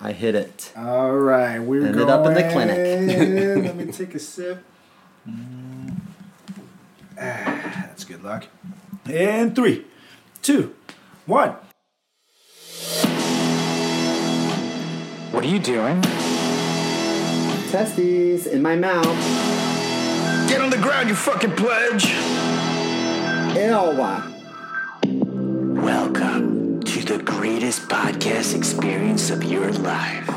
I hit it. All right, we're Ended going. up in the clinic. Let me take a sip. Ah, that's good luck. And three, two, one. What are you doing? Testes in my mouth. Get on the ground, you fucking pledge! Ew. Greatest podcast experience of your life.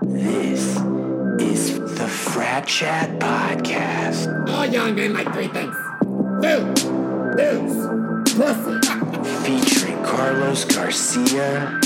This is the Frat Chat Podcast, All young men like three things. Food, booze, pussy. featuring Carlos Garcia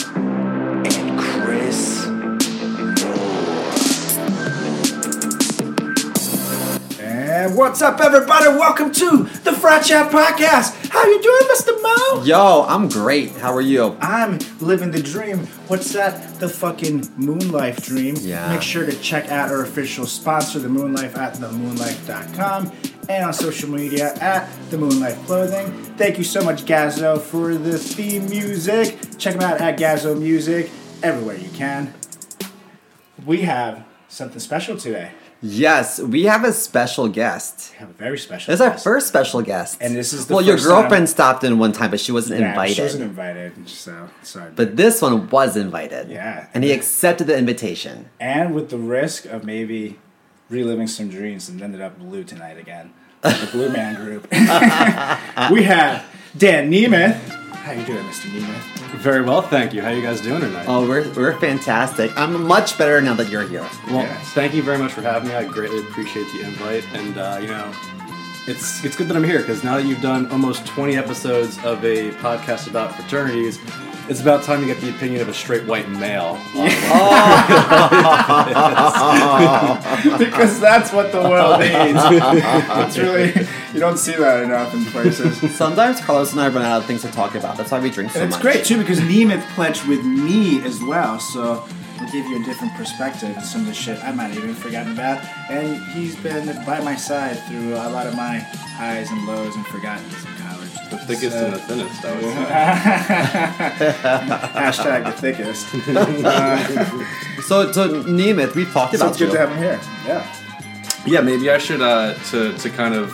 And what's up, everybody? Welcome to the Frat Chat Podcast. How you doing, Mr. Mo? Yo, I'm great. How are you? I'm living the dream. What's that? The fucking Moon Life dream. Yeah. Make sure to check out our official sponsor, The Moon Life, at themoonlife.com and on social media at The Moon Life Clothing. Thank you so much, Gazzo, for the theme music. Check them out at Gazzo Music everywhere you can. We have something special today. Yes, we have a special guest. We have a very special. This is our first special guest. And this is the well, your first time- girlfriend stopped in one time, but she wasn't Yeah, invited. She wasn't invited, so sorry. but this one was invited. Yeah. And he accepted the invitation. and with the risk of maybe reliving some dreams and ended up blue tonight again. The Blue Man Group. we have Dan Nemeth. How you doing, Mr. Nemeth? Very well, thank you. How you guys doing tonight? Oh, we're, we're fantastic. I'm much better now that you're here. well, yes. thank you very much for having me. I greatly appreciate the invite, and uh, you know, it's it's good that I'm here because now that you've done almost 20 episodes of a podcast about fraternities, it's about time to get the opinion of a straight white male. on oh. because that's what the world needs. it's really you don't see that enough in places. Sometimes Carlos and I run out of things to talk about. That's why we drink so And it's much. great too because Nemeth pledged with me as well, so it'll give you a different perspective of some of the shit I might have even forgotten about. And he's been by my side through a lot of my highs and lows and forgottens in college. The thickest So- and the thinnest. I would say. Hashtag the thickest. So, so Nemeth, we've talked so about it's good you. to have him here. Yeah. Yeah, maybe I should uh, to to kind of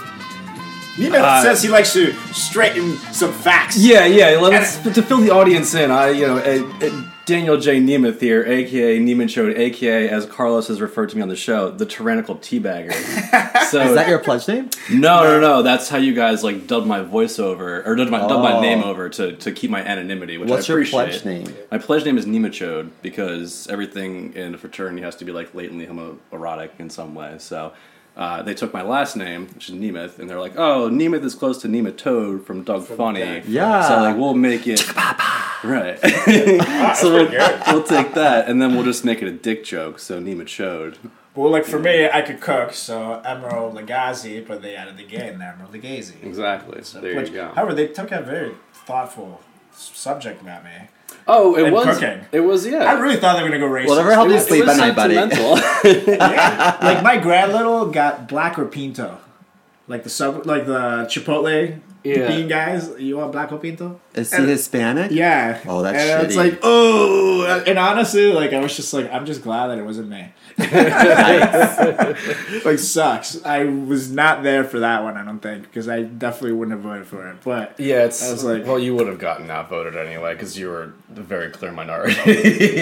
Nemeth Uh, says he likes to straighten some facts. Yeah, yeah. Let's to fill the audience in. I, you know, uh, uh, Daniel J. Nemeth here, aka Neiman Chode, aka as Carlos has referred to me on the show, the tyrannical teabagger. So Is that your pledge name? no, no, no. That's how you guys like dubbed my voiceover or dubbed my dubbed my Oh. name over to, to keep my anonymity. Which What's I your appreciate. pledge name? My pledge name is Nemachode because everything in a fraternity has to be like latently homoerotic in some way. So. Uh, they took my last name, which is Nemeth, and they're like, "Oh, Nemeth is close to Nematode from Doug Funnie." Yeah. So like, we'll make it right. so we'll, we'll take that, and then we'll just make it a dick joke. So Nema chode. Well, like for me, I could cook, so Emeril Lagasse, but they added the gay in Emeril Lagazi. Exactly. there Which, you go. However, they took a very thoughtful subject about me. Oh, it and was. cooking. It was yeah. I really thought they were gonna go racist. Whatever helped you sleep at night, buddy. Yeah. like my grand little got black or pinto, like the sub, like the Chipotle Yeah. bean guys. You want black or pinto? Is he Hispanic? Yeah. Oh, that's and it's like oh, and honestly, like I was just like I'm just glad that it wasn't me. like sucks. I was not there for that one. I don't think because I definitely wouldn't have voted for it. But Yeah, it's I was like- well, you would have gotten outvoted anyway because you were a very clear minority. Oh,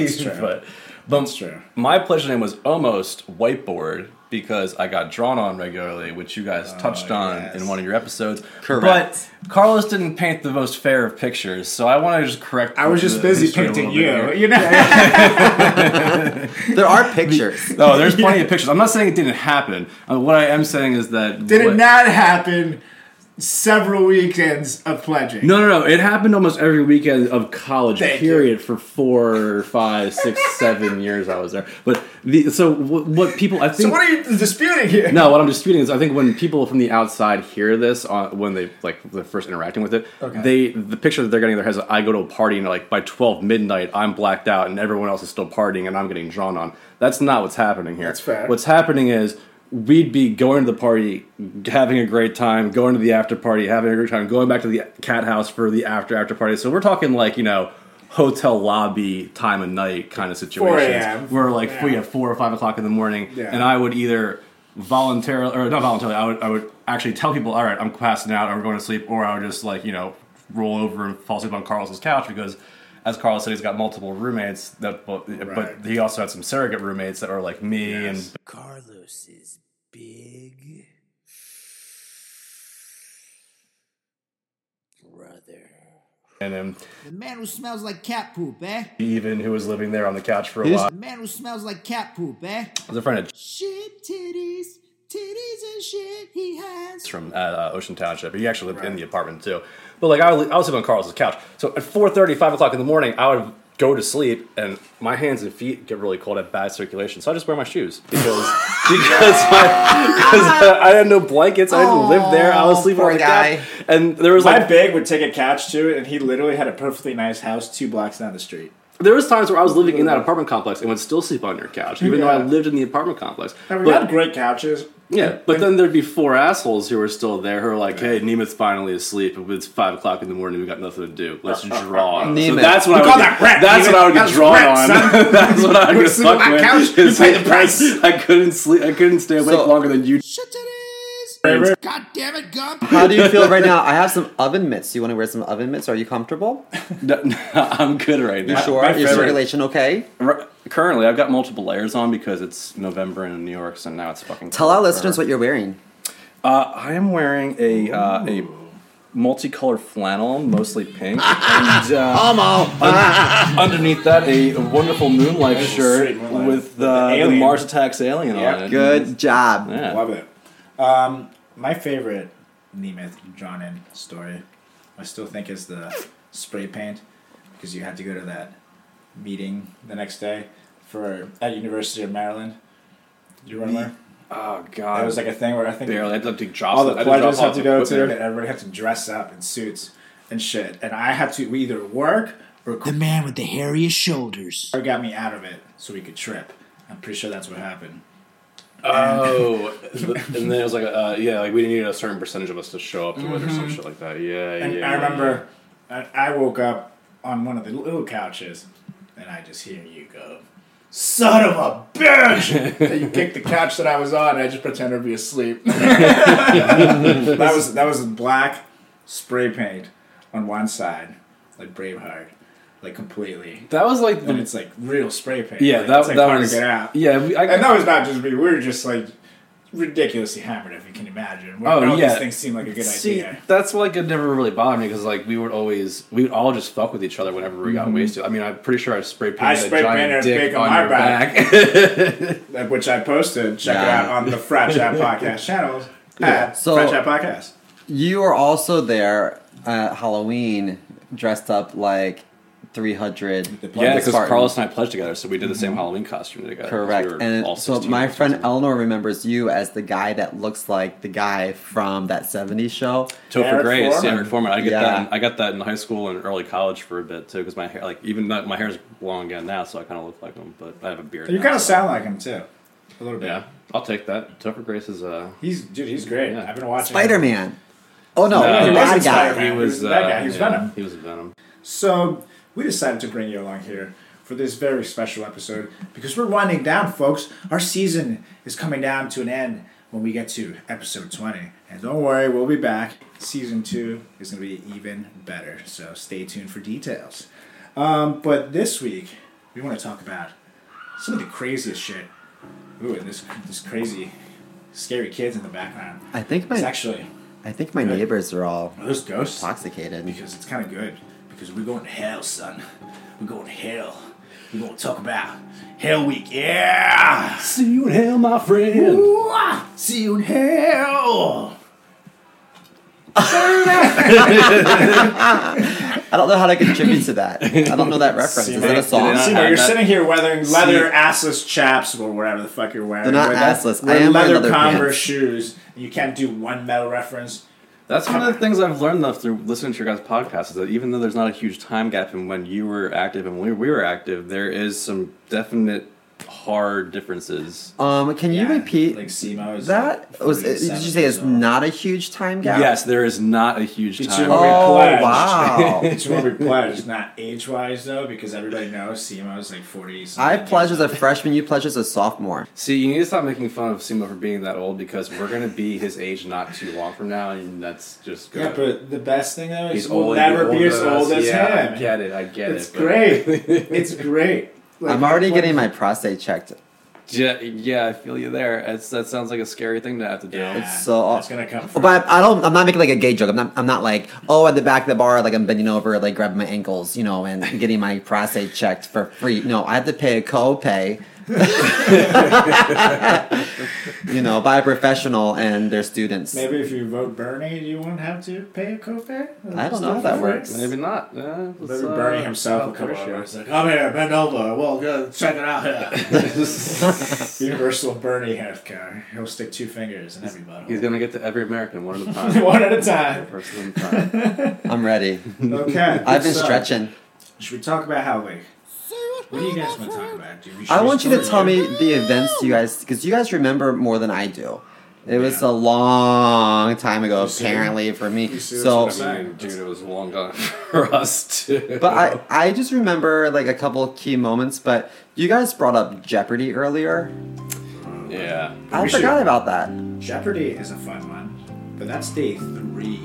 that's true. But, but That's true. My pleasure name was almost whiteboard because I got drawn on regularly, which you guys touched on yes. in one of your episodes. Correct. But Carlos didn't paint the most fair of pictures, so I want to just correct. I was just the busy painting little you. bit here. You know. There are pictures. No, there's plenty of pictures. I'm not saying it didn't happen. Uh, what I am saying is that Did it what- not happen? Several weekends of pledging. No, no, no. It happened almost every weekend of college. Thank period for four, five, six, seven years I was there. But the so what, what people I think. So what are you disputing here? no, what I'm disputing is I think when people from the outside hear this, uh, when they like they're first interacting with it, Okay. they the picture that they're getting in their heads is I go to a party and like by 12 midnight I'm blacked out and everyone else is still partying and I'm getting drawn on. That's not what's happening here. That's fair. What's happening is we'd be going to the party, having a great time, going to the after party, having a great time, going back to the cat house for the after after party. So we're talking like you know hotel lobby time of night kind of 4 situations a.m.. where like Yeah. we have four or five o'clock in the morning, Yeah. and I would either voluntarily or not voluntarily, I would I would actually tell people, all right, I'm passing out, I'm going to sleep, or I would just like you know roll over and fall asleep on Carlos's couch because. As Carlos said, he's got multiple roommates. That, but, Right. but he also had some surrogate roommates that are like me Yes. and Carlos is big. Brother. And him, The man who smells like cat poop, eh? even who was living there on the couch for a He's- while. The man who smells like cat poop, eh? I was a friend of Shit, titties, titties and shit he has. from uh, uh, Ocean Township. He actually lived in the apartment too. But like I, would- I was sleeping on Carl's couch. So at 4.30, 5 o'clock in the morning, I would go to sleep, and my hands and feet get really cold. I have bad circulation, so I just wear my shoes because because my, because I had no blankets. I didn't live there. I was oh, sleeping poor on the guy. couch, and there was My like big would take a couch to it, and he literally had a perfectly nice house two blocks down the street. there was times where I was living in that apartment complex and would still sleep on your couch, even though I lived in the apartment complex. And we But- had great couches. Yeah, but then there'd be four assholes who are still there who are like, "Hey, Nemeth's finally asleep. It's five o'clock in the morning. We got nothing to do. Let's draw." so that's what I would call get, that That's Nemeth. what I would get That's drawn rent, on. that's what I would You get sleep on stuck my with. couch, you pay the I- price. I couldn't sleep. I couldn't stay awake So- longer than you. Shit, titties. Favorite? God damn it, Gump. How do you feel right now? I have some oven mitts. You want to wear some oven mitts? Are you comfortable? No, no, I'm good right now. You now. sure? my Your favorite- circulation okay? R- Currently, I've got multiple layers on because it's November in New York, so now it's fucking. Tell cold our for listeners what you're wearing. Uh, I am wearing a uh, a multicolored flannel, mostly pink, and uh, un- underneath that a wonderful Moon Life That is a shirt with With the the alien. Mars Attacks alien Yeah. on it. Good job. Yeah. Love it. Um, my favorite Nemeth drawn in story, I still think is the spray paint because you had to go to that meeting the next day for at University of Maryland. Did you remember? Oh It god. was like a thing where I think barely. I had to take drops. all the had to pledges off had to go to, equipment. and everybody had to dress up in suits and shit. And I had to either work or The man with the hairiest shoulders. Car got me out of it so we could trip. I'm pretty sure that's what happened. Oh, and then it was like, uh, yeah, like we needed a certain percentage of us to show up to it or some shit like that. Yeah, And yeah. I remember I, I woke up on one of the little couches and I just hear you go, Son of a bitch! and you kicked the couch that I was on and I just pretended to be asleep. that was that was black spray paint on one side, like Braveheart. Like completely. That was like And the it's like real spray paint. yeah like, that it's like that hard was to get out. yeah. we- I, And that was not just me. We were just like ridiculously hammered, if you can imagine. Oh, All yeah. These things seem like a good See, idea. that's like it never really bothered me because like we would always we would all just fuck with each other whenever we got mm-hmm. wasted. I mean, I'm pretty sure I spray painted I a spray giant painted a dick dick on on my your back. back. Which I posted. Check it out on the Frat Chat Podcast channels at So- Frat Chat Podcast. You were also there at Halloween dressed up like 300. yeah, because Carlos and I pledged together, so we did the same Halloween costume together. Correct. we and all so my friend old. Eleanor remembers you as the guy that looks like the guy from that 70s show. Topher Eric Grace, Foreman. yeah, Eric Foreman. I get Yeah. that. In, I got that in high school and early college for a bit too, because my hair, like even though my hair's long again now, so I kind of look like him, but I have a beard. You kind of so- sound like him too, a little bit. Yeah, I'll take that. Topher Grace is uh, He's dude. He's great. Yeah. I've been watching Spider Man. Oh no, No, the he bad wasn't guy. Spider-Man. he He was was that uh, guy. He was yeah, Venom. He was Venom. So we decided to bring you along here for this very special episode because we're winding down, folks. Our season is coming down to an end when we get to episode 20. And don't worry, we'll be back. Season 2 is going to be even better, so stay tuned for details. Um, but this week, we want to talk about some of the craziest shit. Ooh, and this, this crazy, scary kids in the background. I think It's my actually, I think my neighbors are all are those ghosts? intoxicated. because it's kind of good. Because we're going to hell, son. We're going to hell. We're going to talk about Hell Week. Yeah! See you in hell, my friend. Ooh, see you in hell! I don't know how to contribute to that. I don't know that reference. Is that a song? not Seymour, have you're that. sitting here wearing leather assless chaps or whatever the fuck you're wearing. They're not with assless. with I am wearing leather leather Converse pants. shoes. And you can't do one metal reference. That's one of the things I've learned though through listening to your guys' podcast is that even though there's not a huge time gap in when you were active and when we we were active, there is some definite hard differences. Um, can you Yeah, repeat like Simo is that? like Was it, did you say it's not a huge time gap? Yes, there is not a huge It's time. what we Oh wow! It's what we pledged, not age wise though, because everybody knows Simo is like forty. I something pledge as a freshman. You pledge as a sophomore. See, you need to stop making fun of Simo for being that old because we're gonna be his age not too long from now, and that's just good. Yeah, but the best thing though is He's we'll old, never older be as than us. old as yeah, him. I get it. I get it's it. It's great. it's great. Like, I'm already getting my prostate checked. Yeah, yeah, I feel you there. It's, that sounds like a scary thing to have to do. Yeah, It's so- It's gonna come. From, But I don't. I'm not making like a gay joke. I'm not. I'm not like oh at the back of the bar like I'm bending over like grabbing my ankles, you know, and getting my prostate checked for free. No, I have to pay a co-pay. you know, by a professional and their students. Maybe if you vote Bernie, you won't have to pay a copay. I don't know if that works. Maybe not. Yeah, Maybe uh, Bernie himself will come over. It's like, come here, bend over. Well, go check it out here. Universal Bernie healthcare. He'll stick two fingers in every butthole. He's gonna get to every American one at a time. One at a time. Person at a time. I'm ready. Okay. I've been so, stretching. Should we talk about how like? What do you guys want to talk about? Do I want you to tell me the events you guys because you guys remember more than I do. It was a long time ago, see? apparently for me. You see what So, I'm? I mean, dude, it was a long gone for us too. but I I just remember like a couple key moments. But you guys brought up Jeopardy earlier. yeah, I We should- forgot about that. Jeopardy is a fun one, but that's day three.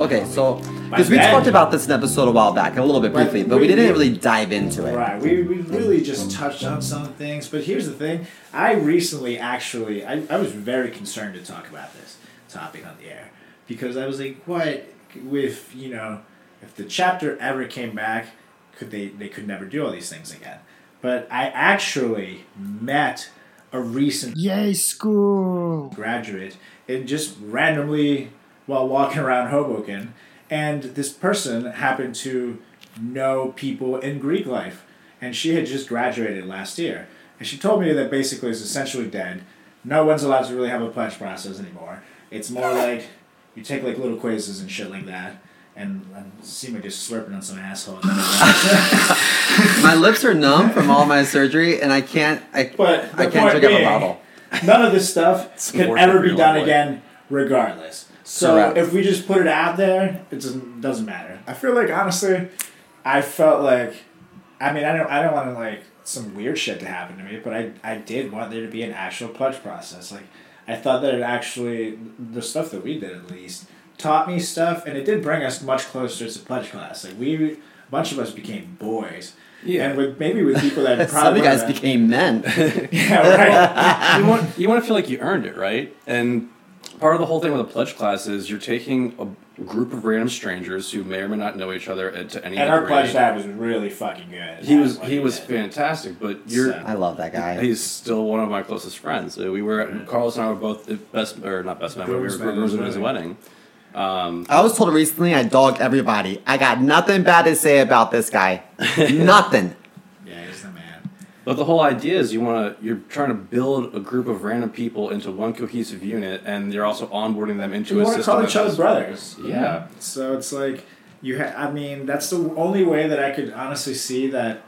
Okay, so because we then- talked about this in an episode a while back, a little bit briefly, but we we- didn't really dive into it. Right. We, we really just touched on some things, but here's the thing. I recently actually I, I was very concerned to talk about this topic on the air because I was like, what with you know, if the chapter ever came back, could they they could never do all these things again. But I actually met a recent Yay, school! graduate and just randomly while walking around Hoboken, and this person happened to know people in Greek life, and she had just graduated last year, and she told me that basically it's essentially dead. No one's allowed to really have a pledge process anymore. It's more like you take like little quizzes and shit like that. And, and see me just slurping on some asshole. My lips are numb from all my surgery, and I can't. I, But I can't point drink out of a bottle. none of this stuff can ever be done boy. again, regardless. So Correct. if we just put it out there, it doesn't doesn't matter. I feel like honestly, I felt like, I mean, I don't I don't want to like some weird shit to happen to me, but I I did want there to be an actual pledge process. Like I thought that it actually the stuff that we did at least taught me stuff, and it did bring us much closer to pledge class. Like we, a bunch of us became boys. Yeah. and with maybe with people that Some of probably you guys weren't. became men. yeah, right. you want you want to feel like you earned it, right? And part of the whole thing with a pledge class is you're taking a group of random strangers who may or may not know each other at- to any And our pledge dad was really fucking good. He was he was did. fantastic, but you're So- I love that guy. he's still one of my closest friends. Uh, We were Carlos and I were both the best or not best men, but we were Groomsmen at groomsmen his at his wedding. I was told recently I dog everybody. I got nothing bad to say about this guy. nothing. Yeah, he's the man. But the whole idea is you want to you're trying to build a group of random people into one cohesive unit, and you're also onboarding them into We a want to system. call that each other brothers. Yeah. So it's like you. Ha- I mean, that's the only way that I could honestly see that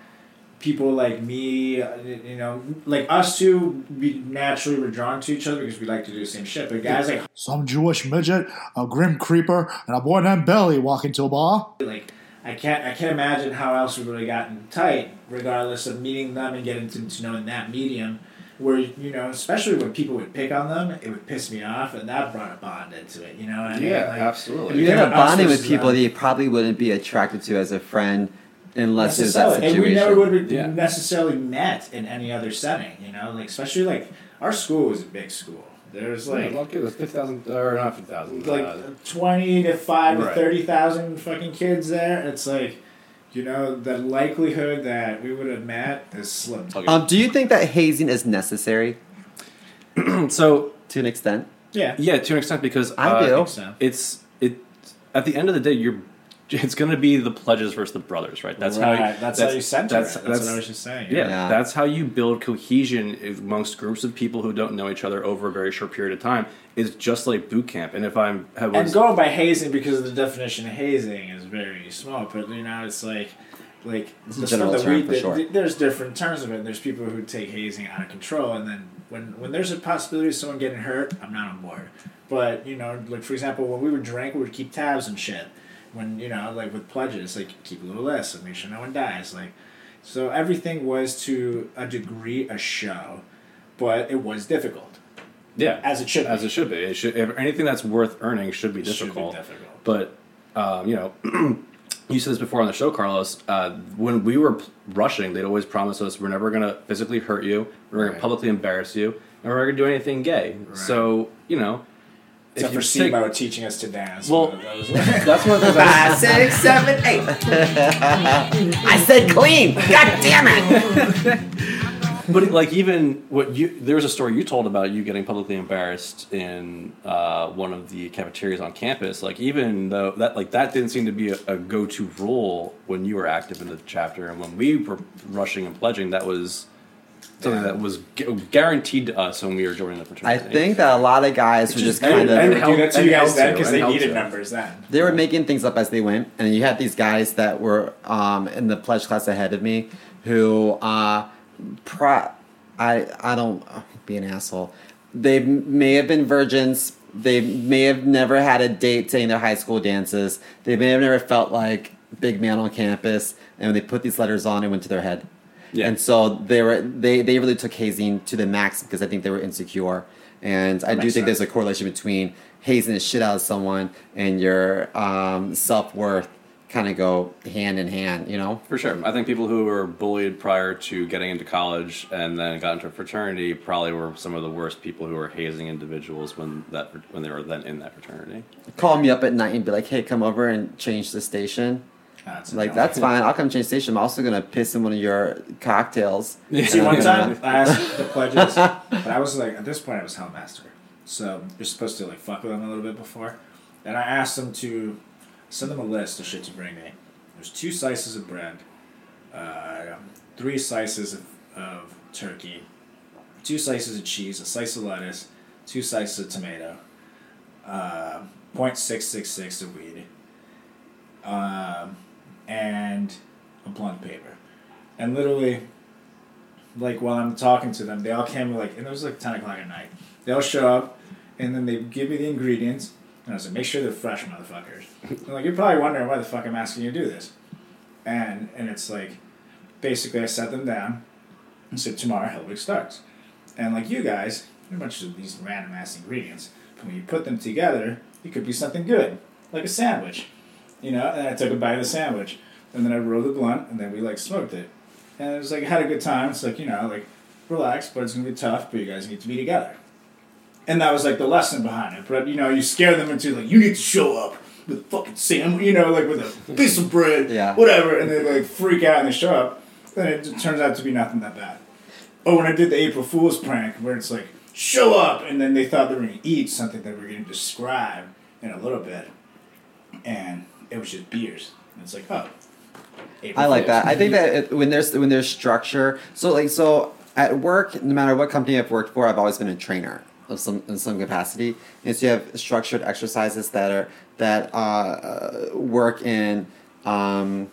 people like me, uh, you know, like us two, we naturally were drawn to each other because we like to do the same shit. But guys like Some Jewish midget, a grim creeper, and a boy named Billy walk into a bar. like I can't I can't imagine how else we would have gotten tight, regardless of meeting them and getting to, to know in that medium. Where you know, especially when people would pick on them, it would piss me off, and that brought a bond into it. You know, what I mean? Yeah, Like, absolutely. You became end up bonding with people them. that you probably wouldn't be attracted to as a friend unless there's that necessarily. And we never would have Yeah. necessarily met in any other setting. You know, like especially like our school was a big school. There's Like, like well, okay, there's fifty thousand or not fifty thousand. like uh, twenty to five Right. to thirty thousand fucking kids there. It's like, you know, the likelihood that we would have met is slim. Okay. Um, do you think that hazing is necessary so to an extent? Yeah, yeah, to an extent because I uh, do. It's it at the end of the day you're it's going to be the pledges versus the brothers, right? That's how Right, that's, how you center that's, it. That's, what I was just saying. Yeah, Yeah. that's how you build cohesion amongst groups of people who don't know each other over a very short period of time. It's just like boot camp. And if I'm have And going by hazing because the definition of hazing is very small, but you know, it's like like the general stuff that term we for did- sure. th- there's different terms of it. There's people who take hazing out of control, and then when when there's a possibility of someone getting hurt, I'm not on board. But you know, like for example, when we would drink, we would keep tabs and shit. When you know, like with pledges, like keep a little less and make sure no one dies. Like, so everything was to a degree a show, but it was difficult. Yeah, As it should As be. it should be. It should. If anything that's worth earning should be It should be difficult. difficult. But um, you know, you said this before on the show, Carlos. Uh, when we were rushing, they'd always promise us we're never going to physically hurt you, we're going Right. to publicly embarrass you, and we're not going to do anything gay. So you know, Except you for take- teaching us to dance. Well, but that was- that's one of. I- Five, six, seven, eight. I said clean. God damn it. But like even what you there was a story you told about you getting publicly embarrassed in uh, one of the cafeterias on campus. Like even though that like that didn't seem to be a, a go to rule when you were active in the chapter, and when we were rushing and pledging, that was something that was gu- guaranteed to us when we were joining the fraternity. I fraternity. think that a lot of guys were just and- kind of. and They help- do that to and you guys help then to, because and they help needed to. numbers then. They were making things up as they went, and you had these guys that were um, in the pledge class ahead of me, who uh, pro- I I don't be an asshole. They may have been virgins. They may have never had a date saying their high school dances. They may have never felt like big man on campus, and when they put these letters on, it went to their head. Yeah. And so they were they they really took hazing to the max because I think they were insecure. And I do think there's a correlation between hazing the shit out of someone and your um, self worth kind of go hand in hand, you know? For sure. I think people who were bullied prior to getting into college and then got into a fraternity probably were some of the worst people who were hazing individuals when that when they were then in that fraternity. Call me up at night and be like, hey, come over and change the station. That's Like, that's fine. I'll come change station. I'm also going to piss in one of your cocktails. See, one time I asked the pledges, but I was like, at this point, I was Hellmaster. So you're supposed to like fuck with them a little bit before. And I asked them to send them a list of shit to bring me. There's two slices of bread, uh, three slices of, of turkey, two slices of cheese, a slice of lettuce, two slices of tomato, uh, 0.666 of weed, um, and a blunt paper. And literally, like while I'm talking to them, they all came like, and it was like ten o'clock at night. They all show up, and then they give me the ingredients, and I was like, make sure they're fresh, motherfuckers. And like, you're probably wondering why the fuck I'm asking you to do this, and and it's like, basically, I sat them down, and said tomorrow hell Hellwig starts, and like you guys, a bunch of these random ass ingredients, but when you put them together, it could be something good, like a sandwich, you know. And I took a bite of the sandwich, and then I rolled the blunt, and then we like smoked it. And it was like, I had a good time. It's like, you know, like, relax, but it's going to be tough, but you guys need to be together. And that was like the lesson behind it. But, you know, you scare them into like, you need to show up with a fucking sandwich, you know, like with a piece of bread, Yeah. whatever. And they like freak out and they show up. And it turns out to be nothing that bad. Oh, when I did the April Fool's prank, where it's like, show up, and then they thought they were going to eat something that we are going to describe in a little bit. And it was just beers. And it's like, oh. April I like that. I think that it, when there's when there's structure, so like so at work, no matter what company I've worked for, I've always been a trainer of some in some capacity, and so you have structured exercises that are that uh, work in um,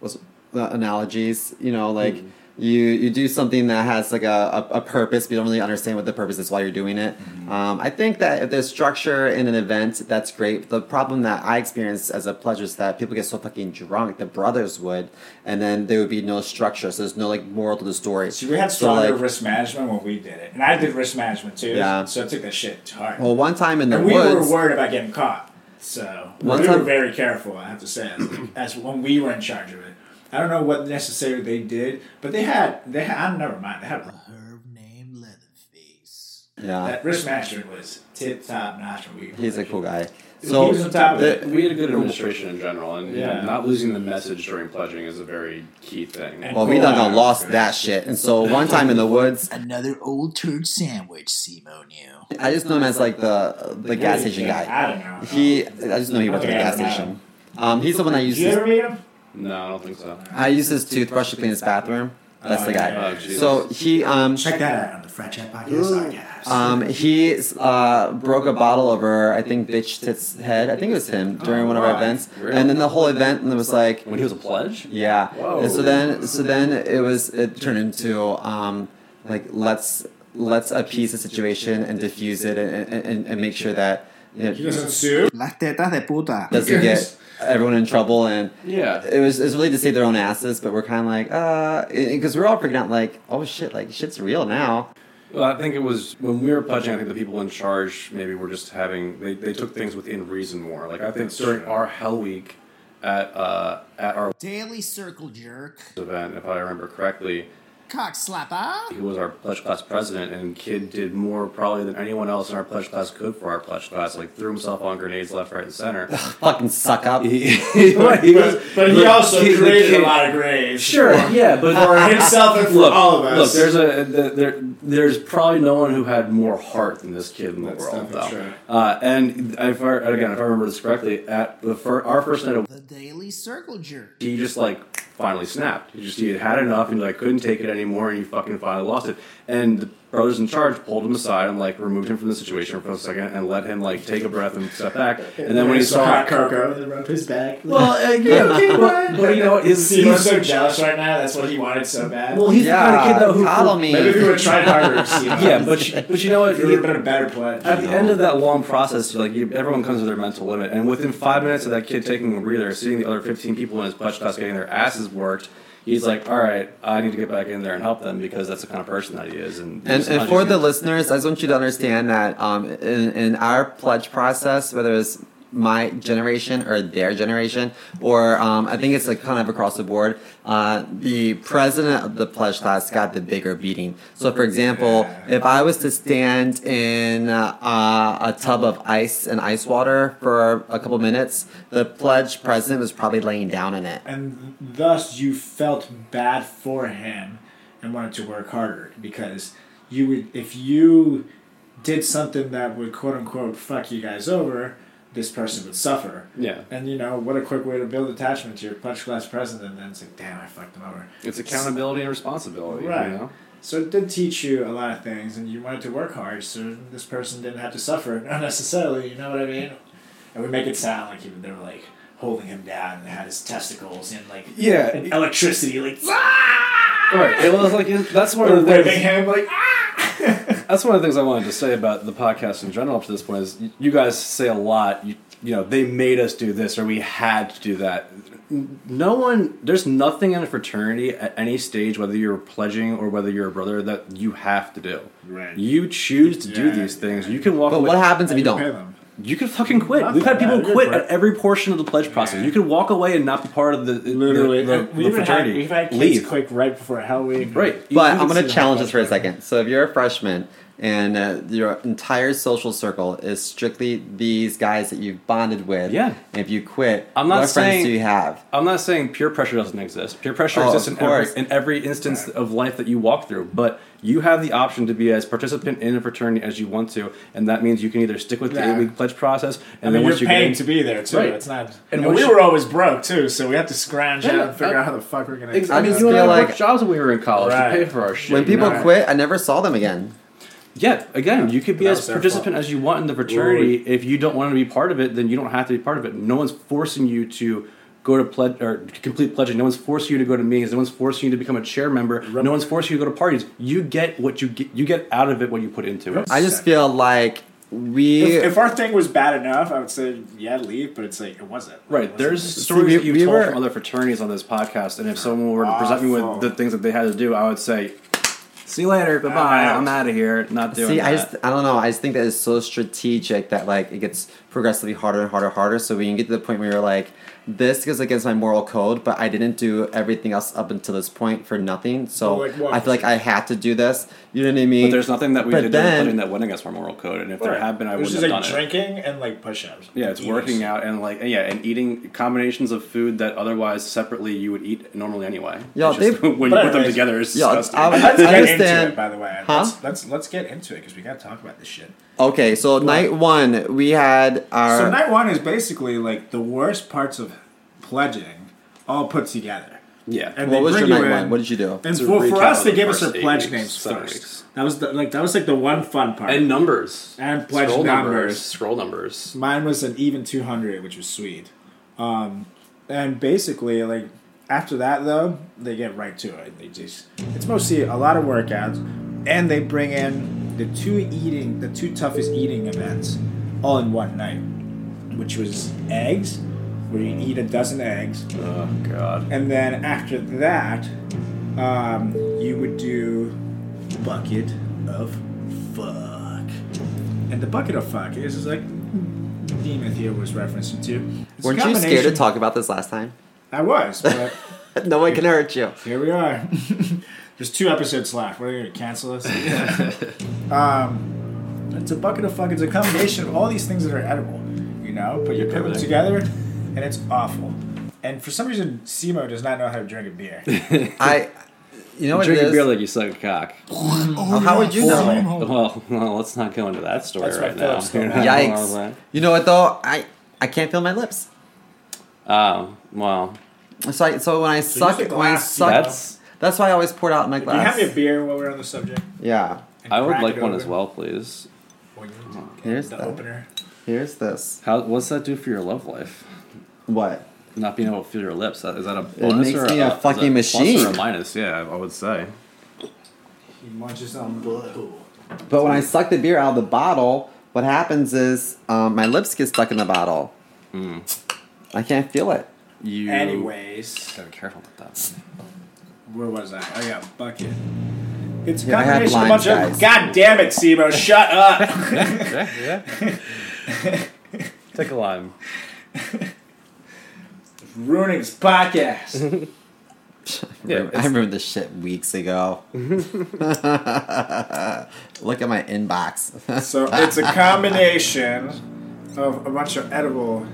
what's uh, analogies. You know, like. You, you do something that has like a, a, a purpose, but you don't really understand what the purpose is while you're doing it. Um, I think that if there's structure in an event, that's great. The problem that I experienced as a pledge is that people get so fucking drunk, the brothers would, and then there would be no structure, so there's no like moral to the story. so we had So, stronger like- risk management when we did it, and I did risk management too. Yeah. So I took that shit to heart. Well, one time in the and we woods, were worried about getting caught, so One we were very careful. I have to say, as, as when we were in charge of it. I don't know what necessarily they did, but they had they had. I never mind. They had a Herb named Leatherface. yeah, that risk management was tip top notch. when we he's a cool guy. He So was on top of the- it. We had a good administration in general, and Yeah. not losing the message during pledging is a very key thing. And- well, we done done lost that shit, and so one time in the woods, Another old turd sandwich, Simo knew. I just know him as like the the gas station guy. I don't know. He, I just know he worked at the gas I don't know. station. Um, he's the one I Did used you to ever meet him? No, I don't think so. I use his toothbrush to clean his bathroom. That's Oh, the guy. yeah, yeah. Oh, so he um Check that out on the Frat Chat Podcast. podcast. um he uh broke a bottle over I think bitch tits head. I think it was him during one of our events, and then the whole event and it was like When he was a pledge? Yeah. And so then so then it was it turned into um like let's let's appease the situation and diffuse it and and, and make sure that you he know, doesn't sue. Las tetas de puta. doesn't get everyone in trouble and Yeah. it was it was really to save their own asses but we're kind of like uh because we're all freaking out like oh shit like shit's real now Well, I think it was when we were pledging. I think the people in charge maybe were just having they, they took things within reason more. Like I think during our Hell Week at uh, at our Daily circle jerk. event, if I remember correctly, Cock slapper. he was our pledge class president, and Kid did more probably than anyone else in our pledge class could for our pledge class. Like threw himself on grenades left, right, and center. fucking suck up he, he was- But he look, also Kid- the created Kid- a lot of graves. Sure, yeah, but For himself and for look, all of us. Look, there's a there, there's probably no one who had more heart than this kid in the That's world, though. definitely true. Uh, and if I, again, if I remember this correctly, at the fir- our first night of The daily circle jerk. he just like finally snapped. He just he had had enough and like couldn't take it anymore, and he fucking finally lost it. And the brothers in charge pulled him aside and like removed him from the situation for a second and let him like take a breath and step back. And then when he saw saw, hot cocoa, they rubbed his back. well, uh, yeah, but, but you know, his, Steve's so he's, jealous right now. That's what he wanted so bad. well, he's the kind of kid though who coddle me Maybe if he would have tried harder, Steve. yeah, but you- but you know what? It would have been a better pledge. At the end of that long process, like you, everyone comes to their mental limit, and within five minutes of that kid taking a breather, seeing the other fifteen people in his pledge class getting their asses worked, he's like, "All right, I need to get back in there and help them because that's the kind of person that he is." And And, and for the listeners, I just want you to understand that um, in, in our pledge process, whether it's my generation or their generation, or um, I think it's like kind of across the board, uh, the president of the pledge class got the bigger beating. So, for example, if I was to stand in uh, a tub of ice and ice water for a couple minutes, the pledge president was probably laying down in it. and thus you felt bad for him and wanted to work harder because you would if you did something that would quote unquote fuck you guys over this person would suffer yeah, and you know what a quick way to build attachment to your punch glass president and then it's like damn i fucked him over it's accountability and responsibility. Right. You know? so it did teach you a lot of things and you wanted to work hard so this person didn't have to suffer unnecessarily you know what i mean and we make it sound like even they were like holding him down and had his testicles and like Yeah. and electricity like Right. It was like that's one of the things. him like ah! That's one of the things I wanted to say about the podcast in general up to this point is you guys say a lot. You, you know, they made us do this or we had to do that. No one, there's nothing in a fraternity at any stage, whether you're pledging or whether you're a brother, that you have to do. Right. You choose to do these things. You can walk But away. what happens if you don't? Them. You can fucking quit. Nothing, We've had people yeah, quit at every portion of the pledge process. Yeah. You can walk away and not be part of the, the, Literally, the, the, we the even had, fraternity. we've had kids Leave. quick right before Hell Week. Right. You- But you I'm going to challenge this for a second. So if you're a freshman and uh, your entire social circle is strictly these guys that you've bonded with, Yeah. and if you quit, I'm not what friends saying- do you have? I'm not saying peer pressure doesn't exist. Peer pressure Oh, exists in every, in every instance of life that you walk through, but you have the option to be as participant in a fraternity as you want to, and that means you can either stick with the Yeah. eight week pledge process, I and mean, then once you're you paying get to be there too. Right. It's not. And And, we you- were always broke too, so we had to scrounge Yeah, out and figure I- out how the fuck we're gonna. Ex- I mean, just you and I worked like- jobs when we were in college Right. to pay for our shit. When you people know? quit, I never saw them again. Yeah, again, you could be as participant fault. as you want in the fraternity. If you don't want to be part of it, then you don't have to be part of it. No one's forcing you to go to pledge or complete pledging. No one's forcing you to go to meetings. No one's forcing you to become a chair member. No one's forcing you to go to parties. You get what you get. You get out of it what you put into it. I just feel like we. If, if our thing was bad enough, I would say yeah, leave. But it's like it wasn't. Right. It There's wasn't. stories we- that you've we told were- from other fraternities on this podcast, and if someone were to present me with the things that they had to do, I would say, "See you later. Bye bye. I'm out of here. Not doing See, that." I just I don't know. I just think that is so strategic that like it gets progressively harder and harder and harder. So when you get to the point where you're like, this goes against my moral code, but I didn't do everything else up until this point for nothing. So Well, like? I feel like I had to do this. You know what I mean? but there's nothing that we But did then- during pledging that went against our moral code, and if there had been, I wouldn't have like done it. drinking and like push-ups. Yeah, it's Eating. working out and like yeah, and eating combinations of food that otherwise separately you would eat normally anyway. Yeah, just they- when you but put them together, it's Yo, disgusting. I- Let's I get into it, by the way. Huh? Let's, let's let's get into it because we got to talk about this shit. okay, so night one we had our So night one is basically like the worst parts of pledging all put together. Yeah. And What was bring your you night in. one? What did you do? And To for, for us, they gave us our pledge names seven first. weeks. That was the, like that was like the one fun part. and numbers And pledge scroll numbers. Scroll numbers. Mine was an even 200, which was sweet. Um, and basically, like after that though, they get right to it. They just it's mostly a lot of workouts, and they bring in the two eating, the two toughest eating events, all in one night, which was eggs, where you eat a dozen eggs, Oh God. and then after that, um, you would do bucket of fuck. And the bucket of fuck is, is like Demon here was referencing to. It's Weren't you scared to talk about this last time? I was, but no one can hurt you. here we are. There's two episodes left. You gonna cancel us? um, it's a bucket of fuck. It's a combination of all these things that are edible. You know, but you put them together, and it's awful. And for some reason, Simo does not know how to drink a beer. I, you know what Drink it a is? beer like you suck a cock. Oh, how would you know? Well, well, let's not go into that story That's right what now. Philip's going on. Yikes! You know what though? I I can't feel my lips. Oh, well, So I, so when I suck, use when I glass, suck, know? that's that's why I always pour it out in my Can you glass. have me a beer while we're on the subject? yeah. And I would crack like it one open? as well, please. When you- Here's the that. opener. Here's this. How? What's that do for your love life? What? Not being able to feel your lips. Is that a bonus makes or me a is that fucking plus machine. or a minus? Yeah, I would say. He munches on blue. But when I suck the beer out of the bottle, what happens is um, my lips get stuck in the bottle. Hmm. I can't feel it. You Anyways, gotta be careful with that. where was I? Oh yeah, bucket. It's a Yeah, I have combination of a lines, bunch of. guys. God damn it, Simo! Shut up. yeah, yeah. Take a lime. Ruining his podcast. Yeah, I remember this shit weeks ago. Look at my inbox. so it's a combination of a bunch of edible,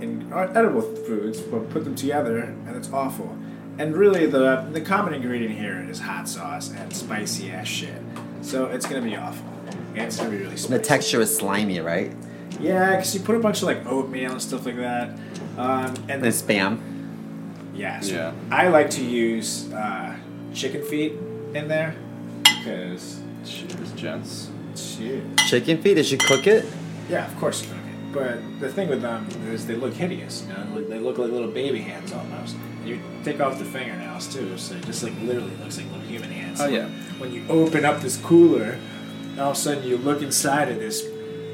in, uh, edible foods, but put them together, and it's awful. And really, the the common ingredient here is hot sauce and spicy ass shit. So it's gonna be awful. And it's gonna be really spicy. the texture is slimy, right? Yeah, because you put a bunch of like oatmeal and stuff like that. Um, and And spam. Yes. Yeah. I like to use uh, chicken feet in there because Cheers, gents. shit. Chicken feet, did you cook it? Yeah, of course you cook it. But the thing with them is they look hideous. You know, they look like little baby hands almost. And you take off the fingernails too, so it just like literally looks like little human hands. Oh, yeah. When you open up this cooler, all of a sudden you look inside of this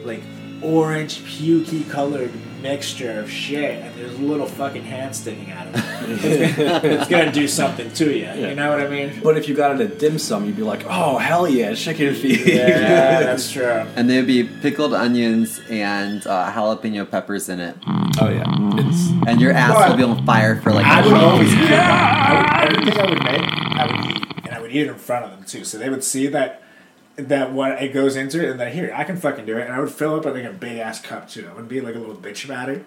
like orange pukey colored mixture of shit, and there's a little fucking hand sticking out of it. it's, gonna, do something to you. You know what I mean? But if you got it at dim sum, you'd be like, oh hell yeah, chicken feet. Yeah, that's true. And there'd be pickled onions and uh, jalapeno peppers in it. oh yeah, it's And your ass But will be on fire for like I a would always cook them. I would, everything I would make, I would eat, and I would eat it in front of them too, so they would see that that what it goes into it, and then here I can fucking do it, and I would fill up think a big ass cup too. I wouldn't be like a little bitch about it,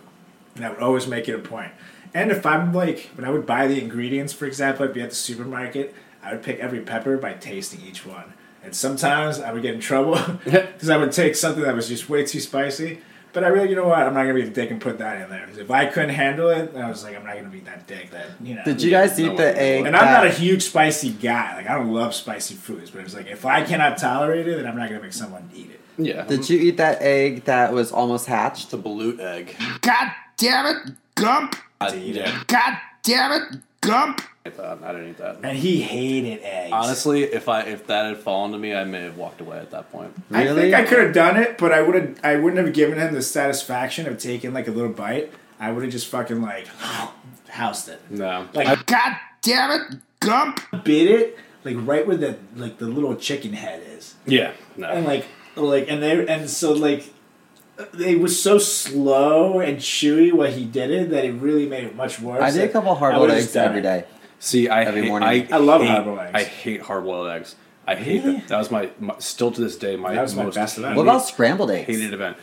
and I would always make it a point. And if I'm like when I would buy the ingredients, for example, I'd be at the supermarket, I would pick every pepper by tasting each one. And sometimes I would get in trouble because I would take something that was just way too spicy. But I really, you know what? I'm not gonna be the dick and put that in there. if I couldn't handle it, I was like, I'm not gonna be that dick. That you know. Did you guys eat the egg? And I'm not a huge spicy guy. Like I don't love spicy foods, but it's like if I cannot tolerate it, then I'm not gonna make someone eat it. yeah. Did you eat that egg that was almost hatched? the balut egg? God damn it, Gump! I, eat yeah, God damn it, Gump! I thought I didn't eat that. And he hated eggs. Honestly, if I if that had fallen to me, I may have walked away at that point. I think I could have done it, but I would have. I wouldn't have given him the satisfaction of taking like a little bite. I would have just fucking like housed it. No, Like God damn it, Gump! bit it like right where the like the little chicken head is. yeah, no. and like like and they and so like it was so slow and chewy what he did it that it really made it much worse. I did a couple hard boiled eggs just done every it. day. See, I Every hate, morning. I, I love hate, hard-boiled eggs. I hate hard boiled eggs. I hate Really? that. That was my, my still to this day my That was my most best event. What about scrambled eggs? hated event.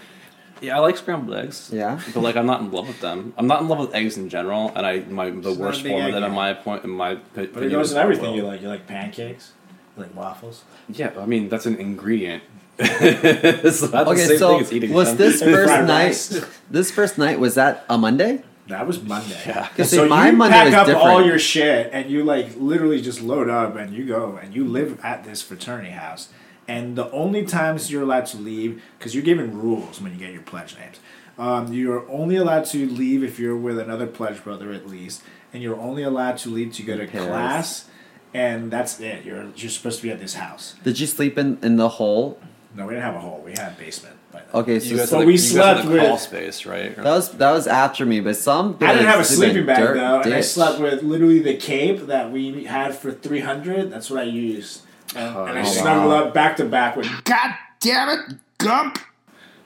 Yeah, I like scrambled eggs. Yeah? but like I'm not in love with them. I'm not in love with eggs in general, and I my the Just not worst form of egg that in my point in my But it goes in everything you like. You like pancakes, you like waffles. Yeah, I mean that's an ingredient. it's not the Okay, same so thing as eating was them. this first night? This first night was that a Monday? That was Monday. Yeah. So my you Monday pack was up different. all your shit and you like literally just load up and you go and you live at this fraternity house. And the only times you're allowed to leave, because you're given rules when you get your pledge names. Um, you're only allowed to leave if you're with another pledge brother at least, and you're only allowed to leave to go to Pairs. class, and that's it. You're you're supposed to be at this house. Did you sleep in, in the hole? No, we didn't have a hole. We had a basement. By then. Okay, so, so the, we you guys had slept the crawl with- space, right? that was that was after me, but some I didn't have a bitches sleep in sleeping bag dirt though, and I slept with literally the cape that we had for three hundred. That's what I used, and, oh, and I Oh, snuggled wow. up back to back with God damn it, Gump!